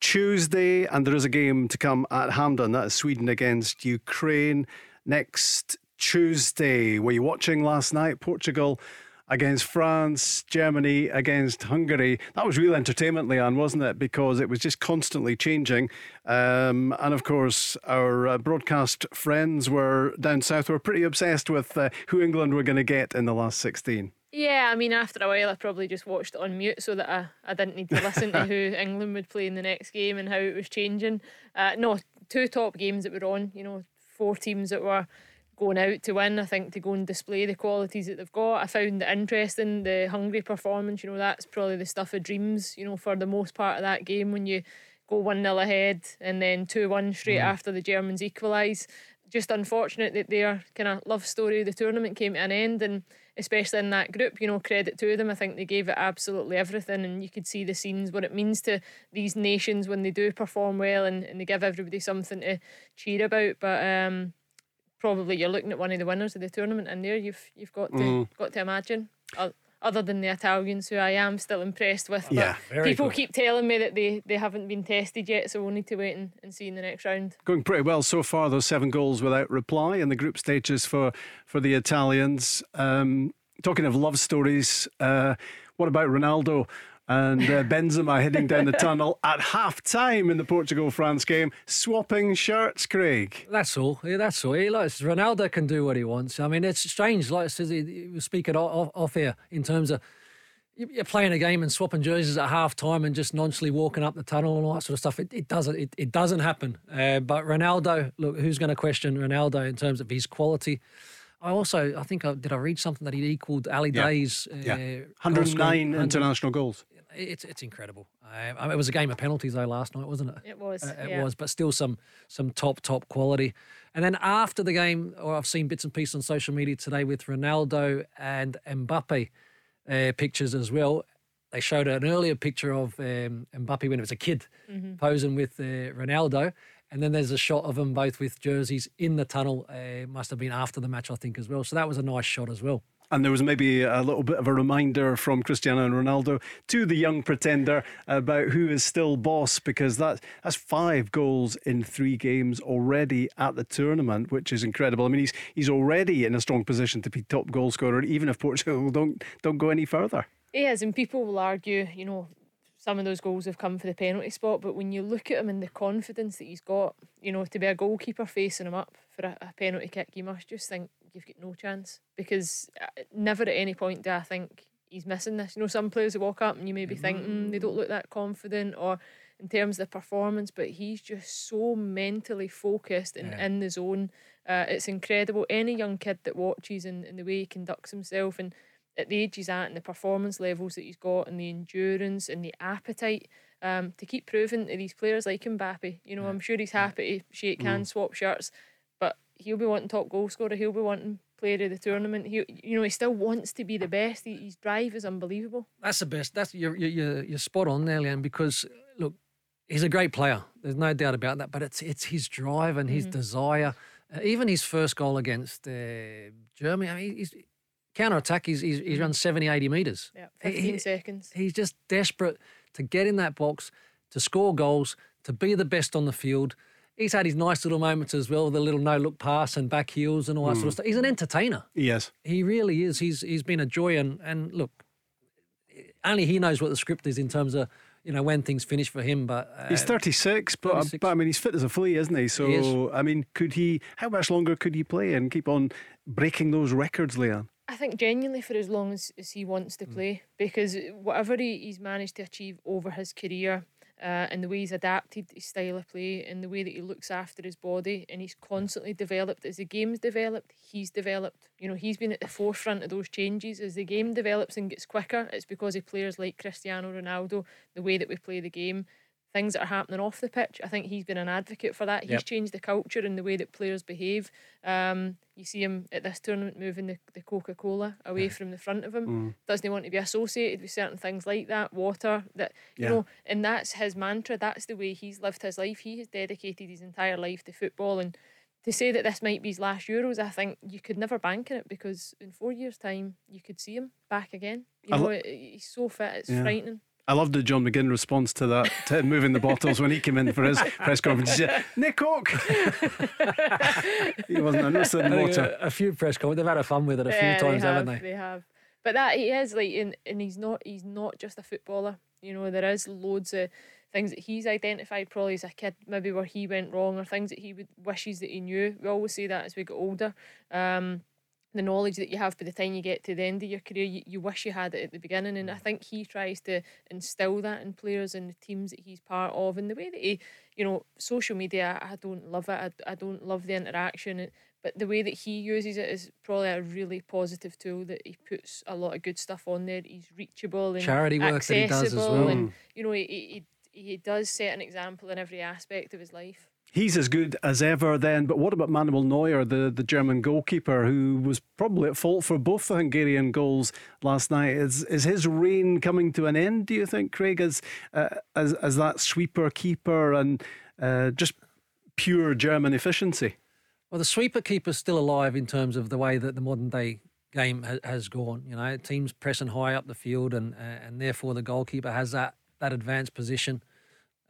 Tuesday, and there is a game to come at Hampden. That is Sweden against Ukraine next Tuesday. Were you watching last night? Portugal against France, Germany against Hungary. That was real entertainment, Leanne, wasn't it? Because it was just constantly changing. Um, and of course, our uh, broadcast friends were down south were pretty obsessed with uh, who England were going to get in the last 16. Yeah, I mean, after a while, I probably just watched it on mute so that I, I didn't need to listen to who England would play in the next game and how it was changing. Uh, no, two top games that were on, you know, four teams that were going out to win, I think, to go and display the qualities that they've got. I found it interesting, the Hungary performance, you know, that's probably the stuff of dreams, you know, for the most part of that game when you go 1 0 ahead and then 2 1 straight after the Germans equalise. Just unfortunate that their kind of love story of the tournament came to an end and especially in that group, you know, credit to them. I think they gave it absolutely everything and you could see the scenes, what it means to these nations when they do perform well and, and they give everybody something to cheer about. But um probably you're looking at one of the winners of the tournament in there. You've you've got to Mm. got to imagine. Other than the Italians, who I am still impressed with, but Yeah, people good. keep telling me that they, they haven't been tested yet, so we'll need to wait and, and see in the next round. Going pretty well so far. Those seven goals without reply in the group stages for for the Italians. Um, talking of love stories, uh, what about Ronaldo? And uh, Benzema heading down the tunnel at half time in the Portugal France game, swapping shirts, Craig. That's all. Yeah, that's all. He likes Ronaldo can do what he wants. I mean, it's strange. Like said, he, was speaking off, off here in terms of you- you're playing a game and swapping jerseys at half time and just nonchalantly walking up the tunnel and all that sort of stuff. It, it doesn't. It, it doesn't happen. Uh, but Ronaldo, look, who's going to question Ronaldo in terms of his quality? I also, I think, I, did I read something that he equalled Ali Yeah. Daei's uh, Yeah, goal 109 scoring- international goals. It's it's incredible. Uh, it was a game of penalties though last night, wasn't it? It was. Uh, it yeah. was, but still some some top top quality. And then after the game, or I've seen bits and pieces on social media today with Ronaldo and Mbappe uh, pictures as well. They showed an earlier picture of um, Mbappe when he was a kid Mhm. posing with uh, Ronaldo. And then there's a shot of them both with jerseys in the tunnel. Uh, must have been after the match, I think, as well. So that was a nice shot as well. And there was maybe a little bit of a reminder from Cristiano Ronaldo to the young pretender about who is still boss because that, that's five goals in three games already at the tournament, which is incredible. I mean, he's he's already in a strong position to be top goal scorer, even if Portugal don't don't go any further. He is, and people will argue, you know, some of those goals have come for the penalty spot, but when you look at him and the confidence that he's got, you know, to be a goalkeeper facing him up for a, a penalty kick, you must just think you've got no chance because uh, never at any point do I think he's missing this. You know, some players who walk up and you maybe think mm, they don't look that confident or in terms of the performance, but he's just so mentally focused and Yeah. in the zone. Uh, it's incredible. Any young kid that watches and, and the way he conducts himself and at the age he's at and the performance levels that he's got and the endurance and the appetite um, to keep proving to these players like Mbappe. You know, I'm sure he's happy to shake hands, swap shirts, but he'll be wanting top goal scorer. He'll be wanting player of the tournament. He, you know, he still wants to be the best. He, his drive is unbelievable. That's the best. That's you're you're you're, spot on there, Leanne. Because look, he's a great player. There's no doubt about that. But it's it's his drive and his desire. Uh, even his first goal against uh, Germany. I mean, he's counter attack. He's, he's he's mm-hmm. run 70, 80 meters. Yeah, 15 he- seconds. He's just desperate to get in that box, to score goals, to be the best on the field. He's had his nice little moments as well, the little no look pass and back heels and all that sort of mm. stuff. He's an entertainer. Yes. He really is. He's he's been a joy and and look, only he knows what the script is in terms of you know when things finish for him. But uh, He's 36, but, uh, 36. but I mean, he's fit as a flea, isn't he? So, He is. I mean, could he, how much longer could he play and keep on breaking those records, Leanne? I think genuinely for as long as, as he wants to play, because whatever he, he's managed to achieve over his career, uh, and the way he's adapted his style of play and the way that he looks after his body and he's constantly developed as the game's developed he's developed. You know he's been at the forefront of those changes. As the game develops and gets quicker it's because of players like Cristiano Ronaldo the way that we play the game things that are happening off the pitch. I think he's been an advocate for that. He's Yep. changed the culture and the way that players behave. Um, you see him at this tournament moving the, the Coca Cola away from the front of him. Mm. Doesn't he want to be associated with certain things like that? Water, that you Yeah. know, and that's his mantra. That's the way he's lived his life. He has dedicated his entire life to football and. To say that this might be his last Euros, I think you could never bank on it because in four years' time you could see him back again. You know, lo- he's so fit, it's Yeah. frightening. I loved the John McGinn response to that, to moving the bottles when he came in for his press conference. He said, Nick Coke! he wasn't interested in water. A, a few press comments. They've had a fun with it a few Yeah, times, they have, haven't they? They have. But that he is like, and, and he's not. He's not just a footballer. You know, there is loads of things that he's identified probably as a kid, maybe where he went wrong, or things that he would wishes that he knew. We always say that as we get older. Um, the knowledge that you have by the time you get to the end of your career, you, you wish you had it at the beginning. And I mm. think he tries to instill that in players and the teams that he's part of. And the way that he, you know, social media, I don't love it. I, I don't love the interaction. But the way that he uses it is probably a really positive tool that he puts a lot of good stuff on there. He's reachable and Charity work that he does as well. And, you know, he, he, he does set an example in every aspect of his life. He's as good as ever then, but what about Manuel Neuer, the, the German goalkeeper, who was probably at fault for both the Hungarian goals last night? Is is his reign coming to an end, do you think, Craig, as, uh, as, as that sweeper keeper and uh, just pure German efficiency? Well, the sweeper keeper's still alive in terms of the way that the modern day game ha- has gone. You know, teams pressing high up the field, and uh, and therefore the goalkeeper has that that advanced position.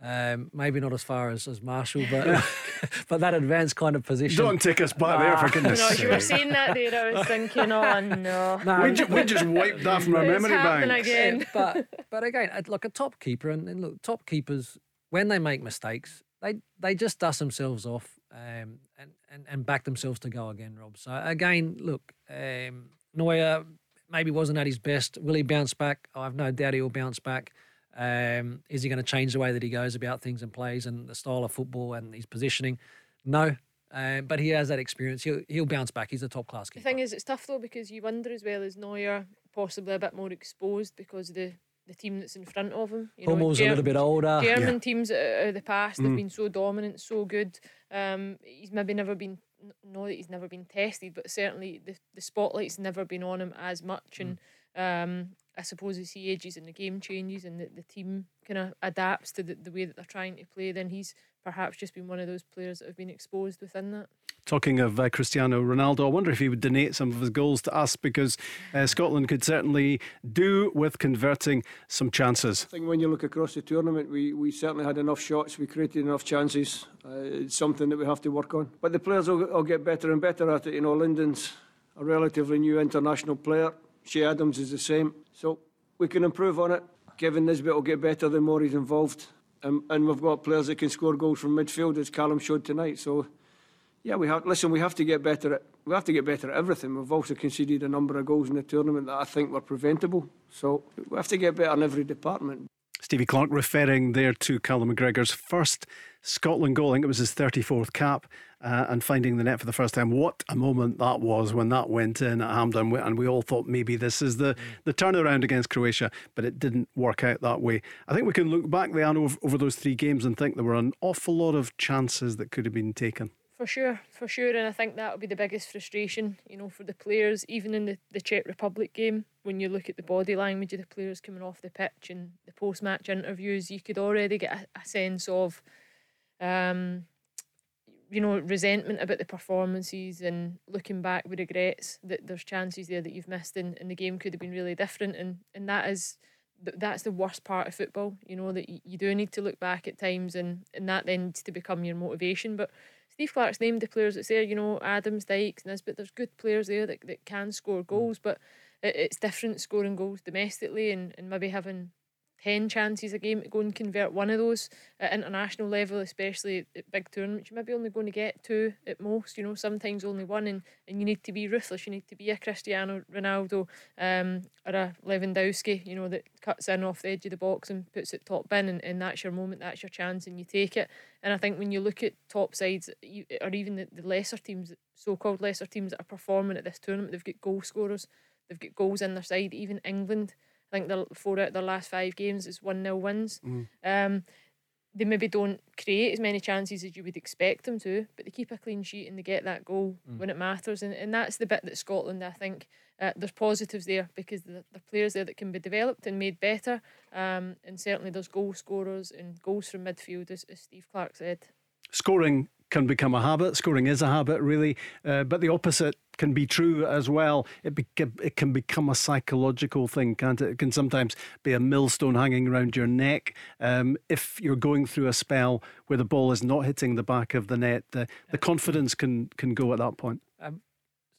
Um, maybe not as far as, as Marshall, but but that advanced kind of position. Don't take us back there, for goodness sake. No, you were sake. saying that there, I was thinking, oh no. No, We, ju- we just wiped that from our It's memory bank again. but but again, look, like a top keeper, and, and look, top keepers when they make mistakes, they they just dust themselves off um, and, and and back themselves to go again, Rob. So again, look, um, Neuer maybe wasn't at his best. Will he bounce back? I have no doubt he will bounce back. Um, is he going to change the way that he goes about things and plays and the style of football and his positioning? No. Um, but he has that experience. He'll he'll bounce back. He's a top class The thing is, it's tough though because you wonder as well as Neuer possibly a bit more exposed because the the team that's in front of him. You know, Hummels a little bit older. German Yeah. teams of the past have Mm. been so dominant, so good. Um, he's maybe never been, n- not that he's never been tested, but certainly the, the spotlight's never been on him as much. And um, I suppose as he ages and the game changes and the, the team kind of adapts to the, the way that they're trying to play, then he's perhaps just been one of those players that have been exposed within that. Talking of uh, Cristiano Ronaldo, I wonder if he would donate some of his goals to us because uh, Scotland could certainly do with converting some chances. I think when you look across the tournament, we, we certainly had enough shots, we created enough chances. Uh, it's something that we have to work on. But the players will, will get better and better at it. You know, Lyndon's a relatively new international player. Che Adams is the same. So we can improve on it. Kevin Nisbet will get better the more he's involved. Um, and we've got players that can score goals from midfield, as Callum showed tonight. So, yeah, we have. Listen, we have to get better at. We have to get better at everything. We've also conceded a number of goals in the tournament that I think were preventable. So we have to get better in every department. Stevie Clarke referring there to Callum McGregor's first Scotland goal. I think it was his 34th cap uh, and finding the net for the first time. What a moment that was when that went in at Hampden. And we all thought maybe this is the, the turnaround against Croatia, but it didn't work out that way. I think we can look back, Leanne, over, over those three games and think there were an awful lot of chances that could have been taken. For sure, for sure, and I think that will be the biggest frustration, you know, for the players, even in the, the Czech Republic game. When you look at the body language of the players coming off the pitch and the post match interviews, you could already get a, a sense of, um, you know, resentment about the performances and looking back with regrets that there's chances there that you've missed and, and the game could have been really different, and and that is th- that's the worst part of football, you know, that you, you do need to look back at times and, and that then needs to become your motivation. But Steve Clarke's named the players that's there, you know, Adams, Dykes, Nisbet, there's good players there that, that can score goals, mm. but it, it's different scoring goals domestically and, and maybe having 10 chances a game to go and convert one of those at international level, especially at big tournaments. You're maybe only going to get two at most, you know, sometimes only one. And, and you need to be ruthless. You need to be a Cristiano Ronaldo um, or a Lewandowski, you know, that cuts in off the edge of the box and puts it top bin. And, and that's your moment, that's your chance, and you take it. And I think when you look at top sides, or even the, the lesser teams, so called lesser teams that are performing at this tournament, they've got goal scorers, they've got goals in their side, even England I think the four out of their last five games is one 0 wins. Mm. Um, they maybe don't create as many chances as you would expect them to, but they keep a clean sheet and they get that goal mm. when it matters. And, and that's the bit that Scotland, I think, uh, there's positives there because the, the players there that can be developed and made better. Um, and certainly there's goal scorers and goals from midfield, as, as Steve Clarke said. Scoring can become a habit. Scoring is a habit, really. Uh, but the opposite can be true as well. It, be, it can become a psychological thing, can't it? It can sometimes be a millstone hanging around your neck. Um, if you're going through a spell where the ball is not hitting the back of the net, the, the confidence can, can go at that point. Um,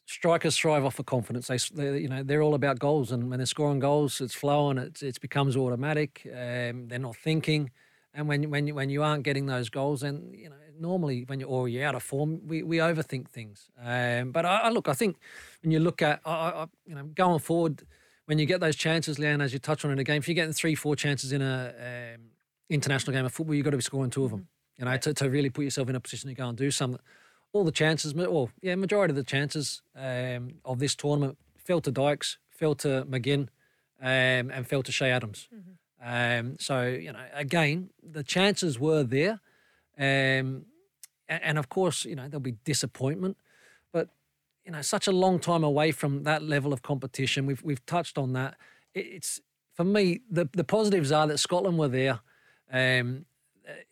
strikers thrive off of confidence. They, they, you know, they're all about goals, and when they're scoring goals, it's flowing. It it becomes automatic. Um, they're not thinking, and when when when you aren't getting those goals, then you know normally when you're or you're out of form, we, we overthink things. Um, but I, I, look, I think when you look at, I, I, you know, going forward, when you get those chances, Leanne, as you touch on in a game, if you're getting three, four chances in a um, international game of football, you've got to be scoring two of them. You know, to, to really put yourself in a position to go and do something. All the chances, well, yeah, majority of the chances um, of this tournament fell to Dykes, fell to McGinn, um, and fell to Che Adams. Mm-hmm. Um, so you know, again, the chances were there. Um, and of course, you know, there'll be disappointment, but you know, such a long time away from that level of competition. We've we've touched on that. It's for me the the positives are that Scotland were there. Um,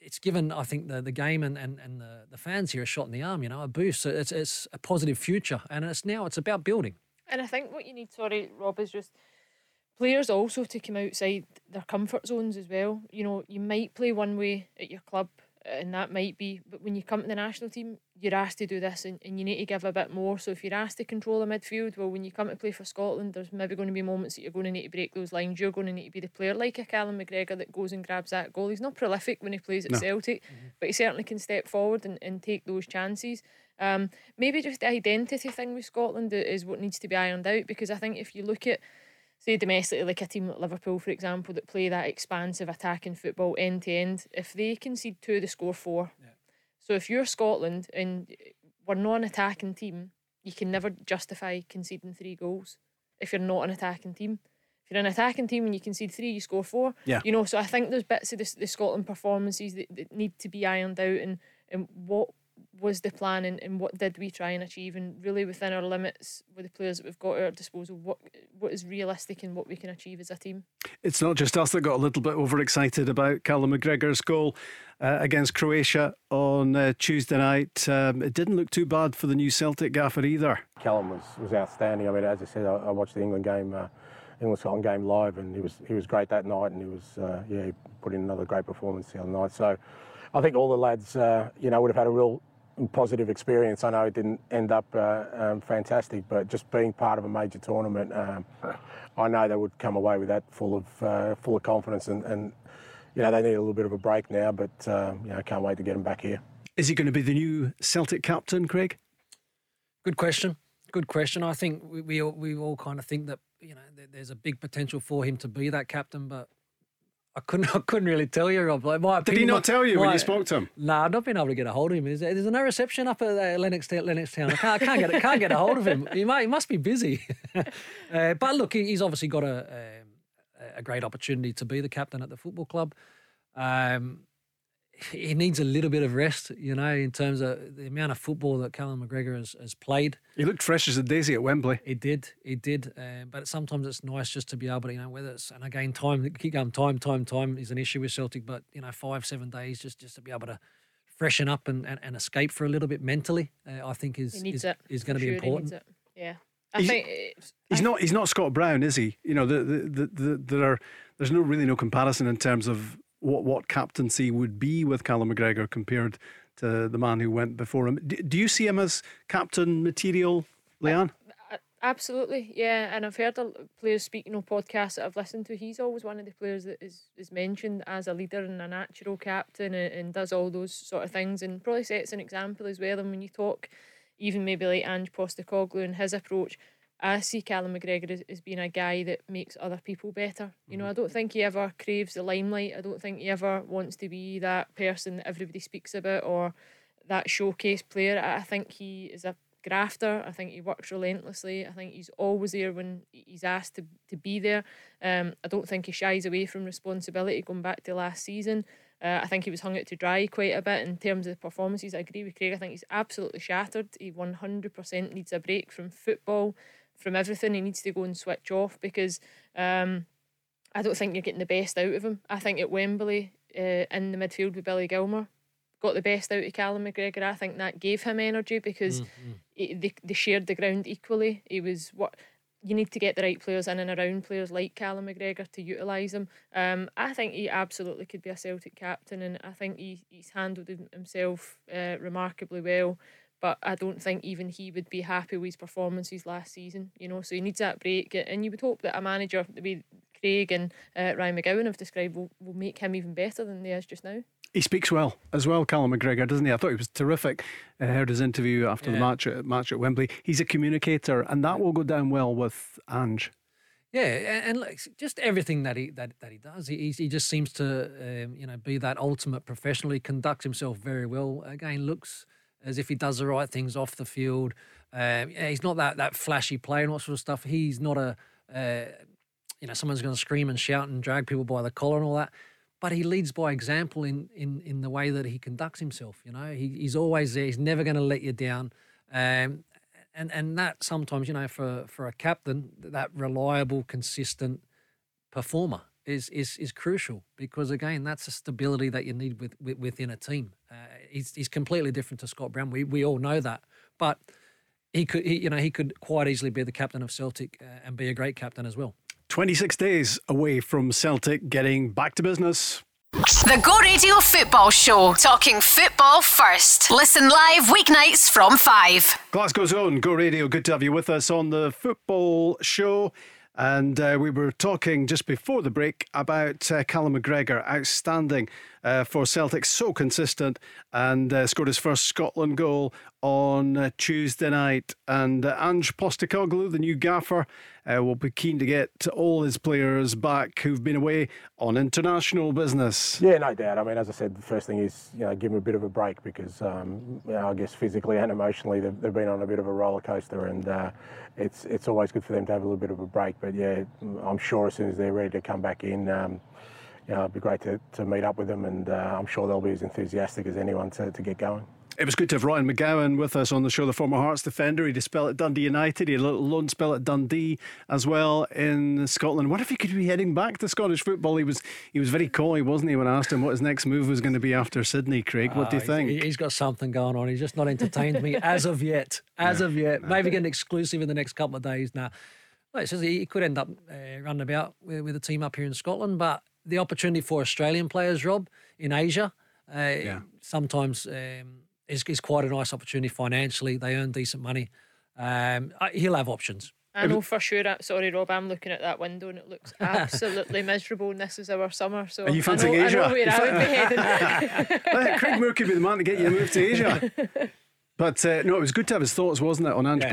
it's given I think the, the game and, and, and the, the fans here a shot in the arm, you know, a boost. It's it's a positive future, and it's now it's about building. And I think what you need, sorry, Rob, is just players also to come outside their comfort zones as well. You know, you might play one way at your club and that might be but when you come to the national team you're asked to do this and, and you need to give a bit more so if you're asked to control the midfield well when you come to play for Scotland there's maybe going to be moments that you're going to need to break those lines you're going to need to be the player like a Callum McGregor that goes and grabs that goal he's not prolific when he plays at no. Celtic mm-hmm. but he certainly can step forward and, and take those chances um, maybe just the identity thing with Scotland is what needs to be ironed out because I think if you look at say domestically, like a team like Liverpool, for example, that play that expansive attacking football end to end, if they concede two, they score four. Yeah. So if you're Scotland and we're not an attacking team, you can never justify conceding three goals if you're not an attacking team. If you're an attacking team and you concede three, you score four. Yeah. You know, so I think there's bits of the, the Scotland performances that, that need to be ironed out and, and what was the plan and, and what did we try and achieve and really within our limits with the players that we've got at our disposal what what is realistic and what we can achieve as a team. It's not just us that got a little bit overexcited about Callum McGregor's goal uh, against Croatia on uh, Tuesday night. Um, it didn't look too bad for the new Celtic gaffer either. Callum was, was outstanding. I mean as I said I, I watched the England game uh, England Scotland game live and he was he was great that night and he was uh, yeah he put in another great performance the other night. So I think all the lads, uh, you know, would have had a real positive experience. I know it didn't end up uh, um, fantastic, but just being part of a major tournament, um, I know they would come away with that full of uh, full of confidence, and, and, you know they need a little bit of a break now, but uh, you know can't wait to get them back here. Is he going to be the new Celtic captain, Craig? Good question. Good question. I think we we all, we all kind of think that you know there's a big potential for him to be that captain, but I couldn't. I couldn't really tell you, Rob. Like, my Did he not tell you my, when you spoke to him? Nah, I've not been able to get a hold of him. Is there, there's no reception up at uh, Lennox, Lennoxtown. I can't, I can't get. Can't get a hold of him. He, might, he must be busy. uh, but look, he's obviously got a, a, a great opportunity to be the captain at the football club. Um, he needs a little bit of rest, you know, in terms of the amount of football that Callum McGregor has, has played. He looked fresh as a daisy at Wembley. He did, he did. Uh, but sometimes it's nice just to be able to, you know, whether it's and again time, keep going, time, time, time is an issue with Celtic, but you know, five, seven days just just to be able to freshen up and, and, and escape for a little bit mentally, uh, I think is is, is, going to be important. Yeah. I he's, think he's I, not. He's not Scott Brown, is he? You know, the, the, the, the, there are. There's no really no comparison in terms of what what captaincy would be with Callum McGregor compared to the man who went before him. Do, do you see him as captain material, Leanne? Absolutely, yeah. And I've heard players speaking on podcasts that I've listened to. He's always one of the players that is, is mentioned as a leader and a natural captain and, and does all those sort of things and probably sets an example as well. And when you talk, even maybe like Ange Postecoglou and his approach, I see Callum McGregor as, as being a guy that makes other people better. You know, I don't think he ever craves the limelight. I don't think he ever wants to be that person that everybody speaks about or that showcase player. I think he is a grafter. I think he works relentlessly. I think he's always there when he's asked to, to be there. Um, I don't think he shies away from responsibility going back to last season. Uh, I think he was hung out to dry quite a bit in terms of performances. I agree with Craig. I think he's absolutely shattered. He 100% needs a break from football, from everything. He needs to go and switch off because um, I don't think you're getting the best out of him. I think at Wembley, uh, in the midfield with Billy Gilmour, got the best out of Callum McGregor. I think that gave him energy because mm-hmm. he, they, they shared the ground equally. He was what you need to get the right players in and around players like Callum McGregor to utilise them. Um, I think he absolutely could be a Celtic captain, and I think he, he's handled himself uh, remarkably well. But I don't think even he would be happy with his performances last season. You know, so he needs that break, and you would hope that a manager the way Craig and uh, Ryan McGowan have described will, will make him even better than he is just now. He speaks well as well, Callum McGregor, doesn't he? I thought he was terrific. I heard his interview after yeah. the match at, match at Wembley. He's a communicator, and that will go down well with Ange. Yeah, and, and just everything that he that, that he does, he he just seems to um, you know be that ultimate professional. He conducts himself very well. Again, looks as if he does the right things off the field. Um, he's not that that flashy player and all sort of stuff. He's not a uh, you know someone's going to scream and shout and drag people by the collar and all that but he leads by example in in in the way that he conducts himself. You know, he, he's always there. He's never going to let you down. Um, and and that sometimes, you know, for for a captain, that reliable, consistent performer is is is crucial because again, that's a stability that you need with, with within a team. Uh, he's he's completely different to Scott Brown. We we all know that, but he could, he, you know, he could quite easily be the captain of Celtic uh, and be a great captain as well. 26 days away from Celtic getting back to business. The Go Radio Football Show, talking football first. Listen live weeknights from 5. Glasgow's own Go Radio, good to have you with us on the football show. And uh, we were talking just before the break about uh, Callum McGregor, outstanding uh, for Celtic, so consistent, and uh, scored his first Scotland goal on uh, Tuesday night. And uh, Ange Postecoglou, the new gaffer, uh, will be keen to get all his players back who've been away on international business. Yeah, no doubt. I mean, as I said, the first thing is you know give them a bit of a break because um, you know, I guess physically and emotionally they've, they've, been on a bit of a roller coaster, and uh, it's it's always good for them to have a little bit of a break. But yeah, I'm sure as soon as they're ready to come back in. Um, you know, it'd be great to, to meet up with them, and uh, I'm sure they'll be as enthusiastic as anyone to, to get going. It was good to have Ryan McGowan with us on the show, the former Hearts defender. He did spell at Dundee United. He had a little loan spell at Dundee as well in Scotland. What if he could be heading back to Scottish football? He was he was very coy, wasn't he, when I asked him what his next move was going to be after Sydney, Craig? What uh, do you think? He's got something going on. He's just not entertained me as of yet. As yeah. of yet. Maybe get an exclusive in the next couple of days now. Well, it says he could end up uh, running about with, with a team up here in Scotland, but the opportunity for Australian players, Rob, in Asia, uh, yeah. sometimes um, is, is quite a nice opportunity financially. They earn decent money. Um, he'll have options. I know for sure. Sorry, Rob. I'm looking at that window and it looks absolutely miserable. And this is our summer, so Are you fancying Asia? I know where I would be heading. Craig Moore could be the man to get you to move to Asia. But uh, no, it was good to have his thoughts, wasn't it, on Ange yeah.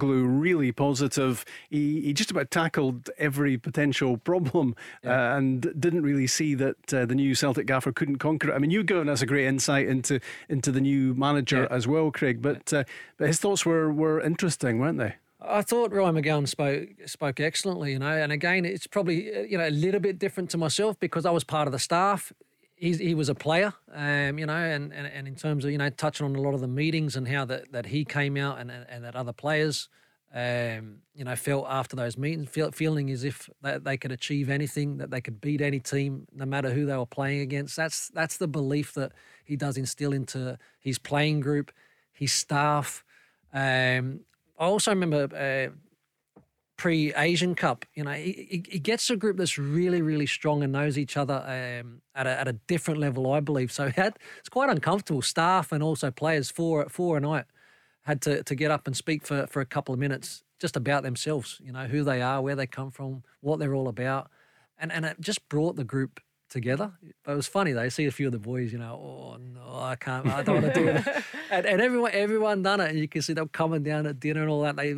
Really positive. He, he just about tackled every potential problem yeah. uh, and didn't really see that uh, the new Celtic gaffer couldn't conquer it. I mean, you've given us a great insight into into the new manager yeah. as well, Craig. But uh, but his thoughts were were interesting, weren't they? I thought Ryan McGowan spoke spoke excellently, you know. And again, it's probably uh, you know a little bit different to myself because I was part of the staff he's, he was a player, um, you know, and, and, and in terms of, you know, touching on a lot of the meetings and how that, that he came out and, and that other players, um, you know, felt after those meetings, feel, feeling as if they, they could achieve anything, that they could beat any team, no matter who they were playing against. That's that's the belief that he does instill into his playing group, his staff. Um, I also remember uh, pre Asian Cup. You know, he, he, gets a group that's really, really strong and knows each other um, at, a, at a different level, I believe. So had, it's quite uncomfortable. Staff and also players for for a night had to, to get up and speak for, for a couple of minutes just about themselves, you know, who they are, where they come from, what they're all about. And, and it just brought the group together. But it was funny though. You see a few of the boys, you know, oh no, I can't, I don't want to do it. And, and everyone, everyone done it, and you can see them coming down at dinner and all that. They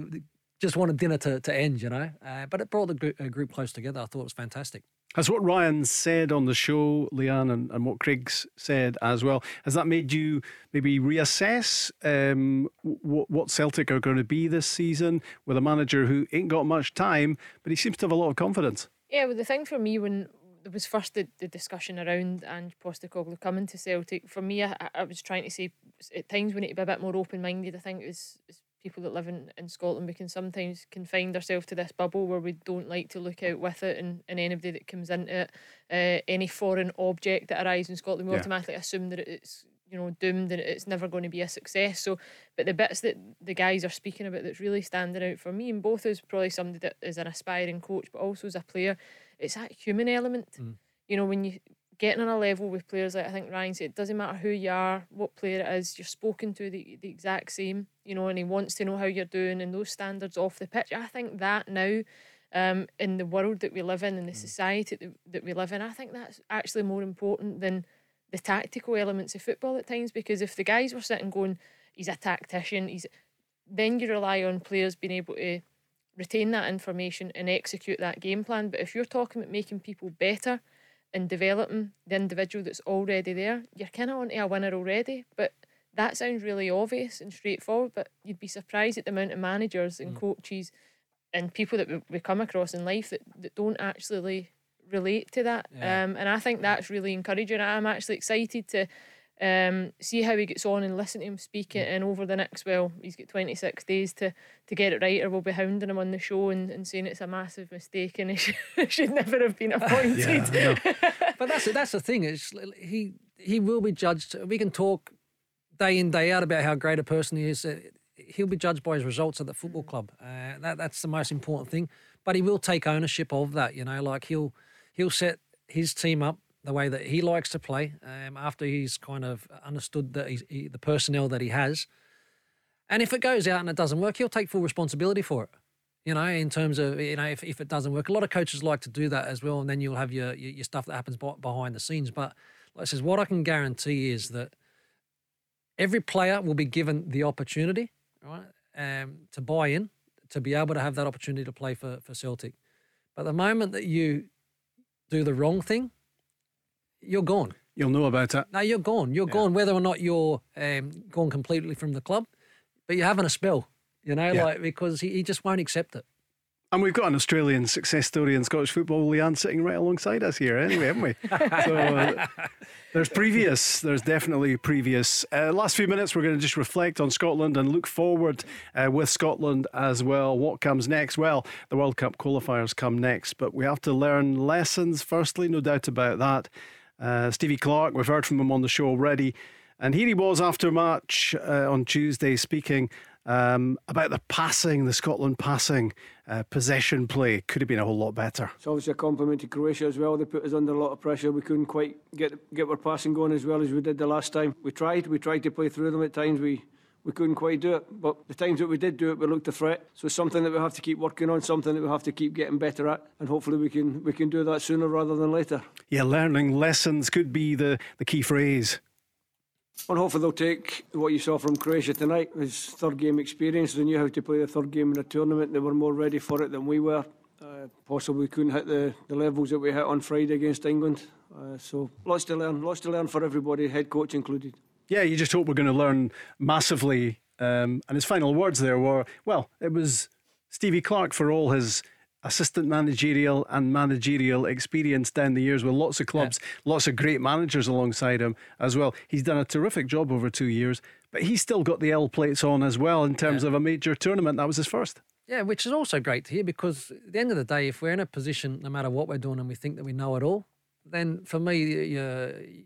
just wanted dinner to, to end, you know. Uh, but it brought the group, uh, group close together. I thought it was fantastic. Has what Ryan said on the show, Leanne, and, and what Craig's said as well, has that made you maybe reassess um, what, what Celtic are going to be this season with a manager who ain't got much time, but he seems to have a lot of confidence? Yeah, well, the thing for me when there was first the, the discussion around Ange Postecoglou coming to Celtic, for me, I, I was trying to say at times we need to be a bit more open minded. I think it's, it's people that live in, in Scotland, we can sometimes confine ourselves to this bubble where we don't like to look out with it and, and anybody that comes into it, uh, any foreign object that arrives in Scotland, we yeah. automatically assume that it's you know doomed and it's never going to be a success. So, but the bits that the guys are speaking about that's really standing out for me, and both is probably somebody that is an aspiring coach, but also as a player, it's that human element. Mm. You know, when you getting on a level with players like I think Ryan said, it doesn't matter who you are, what player it is, you're spoken to the, the exact same, you know, and he wants to know how you're doing and those standards off the pitch. I think that now, um, in the world that we live in, in the mm. society that, that we live in, I think that's actually more important than the tactical elements of football at times because if the guys were sitting going, he's a tactician, he's then you rely on players being able to retain that information and execute that game plan. But if you're talking about making people better, and developing the individual that's already there, you're kind of onto a winner already. But that sounds really obvious and straightforward, but you'd be surprised at the amount of managers and mm. coaches and people that we come across in life that, that don't actually relate to that. Yeah. Um, and I think that's really encouraging. I'm actually excited to um, see how he gets on and listen to him speak it. And over the next, well, he's got 26 days to, to get it right, or we'll be hounding him on the show and, and saying it's a massive mistake and he should, should never have been appointed. yeah, but that's that's the thing. Is he he will be judged. We can talk day in day out about how great a person he is. Uh, he'll be judged by his results at the football club. Uh, that that's the most important thing. But he will take ownership of that. You know, like he'll he'll set his team up the way that he likes to play um, after he's kind of understood that he, the personnel that he has. And if it goes out and it doesn't work, he'll take full responsibility for it. You know, in terms of you know, if, if it doesn't work, a lot of coaches like to do that as well, and then you'll have your your, your stuff that happens behind the scenes. But like I says, what I can guarantee is that every player will be given the opportunity, right, um, to buy in, to be able to have that opportunity to play for for Celtic. But the moment that you do the wrong thing, you're gone. You'll know about it. Now you're gone. You're yeah. gone, whether or not you're um, gone completely from the club, but you're having a spell, you know, yeah. like because he, he just won't accept it. And we've got an Australian success story in Scottish football, Leanne, sitting right alongside us here, anyway, haven't we? so uh, there's previous, there's definitely previous. Uh, last few minutes, we're going to just reflect on Scotland and look forward uh, with Scotland as well. What comes next? Well, the World Cup qualifiers come next, but we have to learn lessons, firstly, no doubt about that. Uh, Stevie Clarke, we've heard from him on the show already. And here he was after match uh, on Tuesday speaking um, about the passing, the Scotland passing, uh, possession play. Could have been a whole lot better. It's obviously a compliment to Croatia as well. They put us under a lot of pressure. We couldn't quite get get our passing going as well as we did the last time. We tried. We tried to play through them at times. We we couldn't quite do it. But the times that we did do it, we looked a threat. So it's something that we have to keep working on, something that we have to keep getting better at, and hopefully we can we can do that sooner rather than later. Yeah, learning lessons could be the, the key phrase. And hopefully they'll take what you saw from Croatia tonight, his third game experience. They knew how to play the third game in a tournament. They were more ready for it than we were. Uh, possibly couldn't hit the, the levels that we hit on Friday against England. Uh, so lots to learn, lots to learn for everybody, head coach included yeah, you just hope we're going to learn massively. Um, and his final words there were, well, it was Stevie Clarke for all his assistant managerial and managerial experience down the years with lots of clubs, yeah. lots of great managers alongside him as well. He's done a terrific job over two years, but he's still got the L plates on as well in terms yeah. of a major tournament. That was his first. Yeah, which is also great to hear because at the end of the day, if we're in a position, no matter what we're doing, and we think that we know it all, then for me, you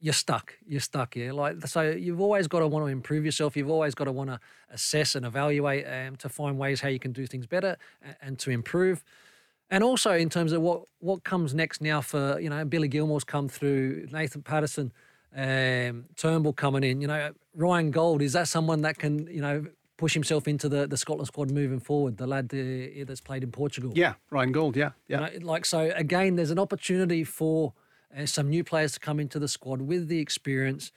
you're stuck. You're stuck. Yeah, like so. You've always got to want to improve yourself. You've always got to want to assess and evaluate um, to find ways how you can do things better and, and, to improve. And also in terms of what what comes next now for you know Billy Gilmour's come through, Nathan Patterson Um, Turnbull coming in, you know, Ryan Gauld is that someone that can you know push himself into the, the Scotland squad moving forward? The lad uh, that's played in Portugal. Yeah, Ryan Gauld, Yeah, yeah. You know, like so again, there's an opportunity for some new players to come into the squad with the experience.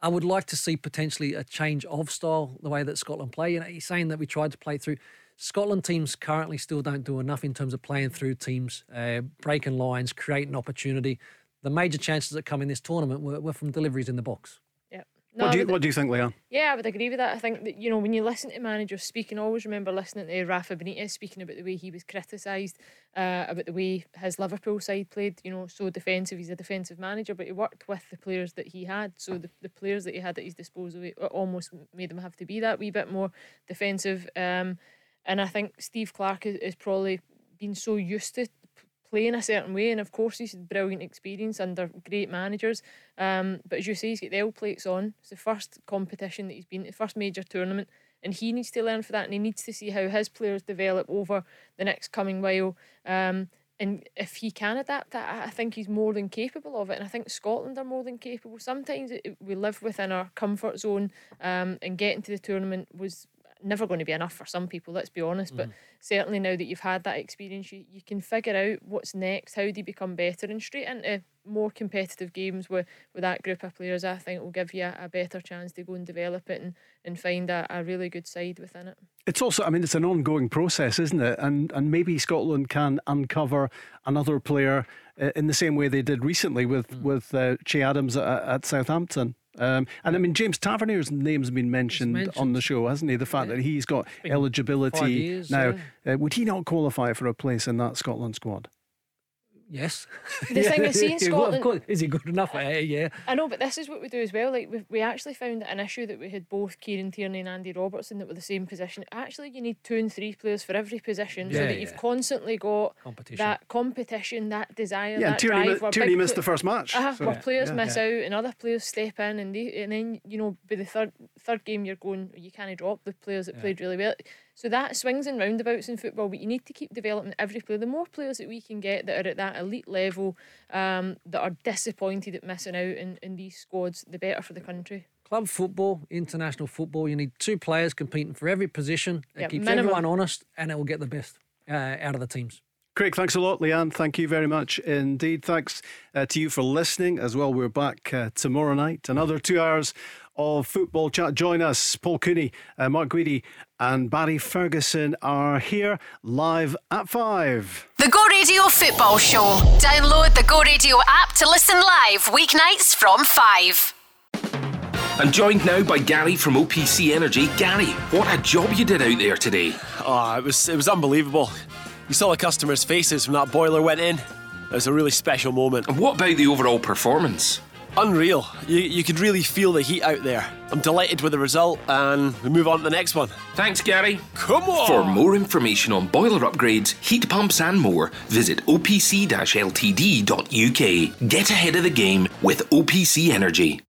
I would like to see potentially a change of style, the way that Scotland play. You know, he's saying that we tried to play through. Scotland teams currently still don't do enough in terms of playing through teams, uh, breaking lines, creating opportunity. The major chances that come in this tournament were, were from deliveries in the box. No, what, do you, what do you think, Leanne? Yeah, I would agree with that. I think that, you know, when you listen to managers speaking, always remember listening to Rafa Benitez speaking about the way he was criticised, uh, about the way his Liverpool side played, you know, so defensive. He's a defensive manager, but he worked with the players that he had. So the, the players that he had at his disposal almost made them have to be that wee bit more defensive. Um, and I think Steve Clarke has probably been so used to playing a certain way. And of course, he's had brilliant experience under great managers. Um, but as you say, he's got the L plates on. It's the first competition that he's been, the first major tournament. And he needs to learn for that, and he needs to see how his players develop over the next coming while. Um, and if he can adapt that, I think he's more than capable of it. And I think Scotland are more than capable. Sometimes it, we live within our comfort zone, um, and getting to the tournament was never going to be enough for some people, let's be honest. Mm. But certainly now that you've had that experience, you, you can figure out what's next, how do you become better, and straight into more competitive games with, with that group of players, I think will give you a, a better chance to go and develop it and, and find a, a really good side within it. It's also, I mean, it's an ongoing process, isn't it? And and maybe Scotland can uncover another player uh, in the same way they did recently with mm. with uh, Che Adams at, at Southampton. Um, and I mean, James Tavernier's name's been mentioned, mentioned, on the show, hasn't he? The fact yeah. that he's got eligibility years, now. Yeah. Uh, would he not qualify for a place in that Scotland squad? Yes. The thing is, see in Scotland, is he good enough? Uh, yeah. I know, but this is what we do as well. Like we, we actually found an issue that we had both Kieran Tierney and Andy Robertson that were the same position. Actually, you need two and three players for every position, yeah, so that yeah. you've constantly got competition. that competition, that desire, yeah, that Tierney, drive. Tierney missed the first match, uh, so. where players miss out and other players step in, and they, and then you know by the third third game you're going, you can't drop the players that played really well. So that swings and roundabouts in football, but you need to keep developing every player. The more players that we can get that are at that elite level, um, that are disappointed at missing out in, in these squads, the better for the country. Club football, international football, you need two players competing for every position. It yep, keeps minimum. everyone honest and it will get the best uh, out of the teams. Craig, thanks a lot. Leanne, thank you very much indeed. Thanks uh, to you for listening as well. We're back uh, tomorrow night. Another two hours of football chat. Join us. Paul Cooney, uh, Mark Guidi, and Barry Ferguson are here live at five. The Go Radio Football Show. Download the Go Radio app to listen live weeknights from five. I'm joined now by Gary from OPC Energy. Gary, what a job you did out there today. Oh, it was it was unbelievable. You saw the customers' faces when that boiler went in. It was a really special moment. And what about the overall performance? Unreal. You, you could really feel the heat out there. I'm delighted with the result, and we move on to the next one. Thanks, Gary. Come on! For more information on boiler upgrades, heat pumps, and more, visit opc ltd.uk. Get ahead of the game with OPC Energy.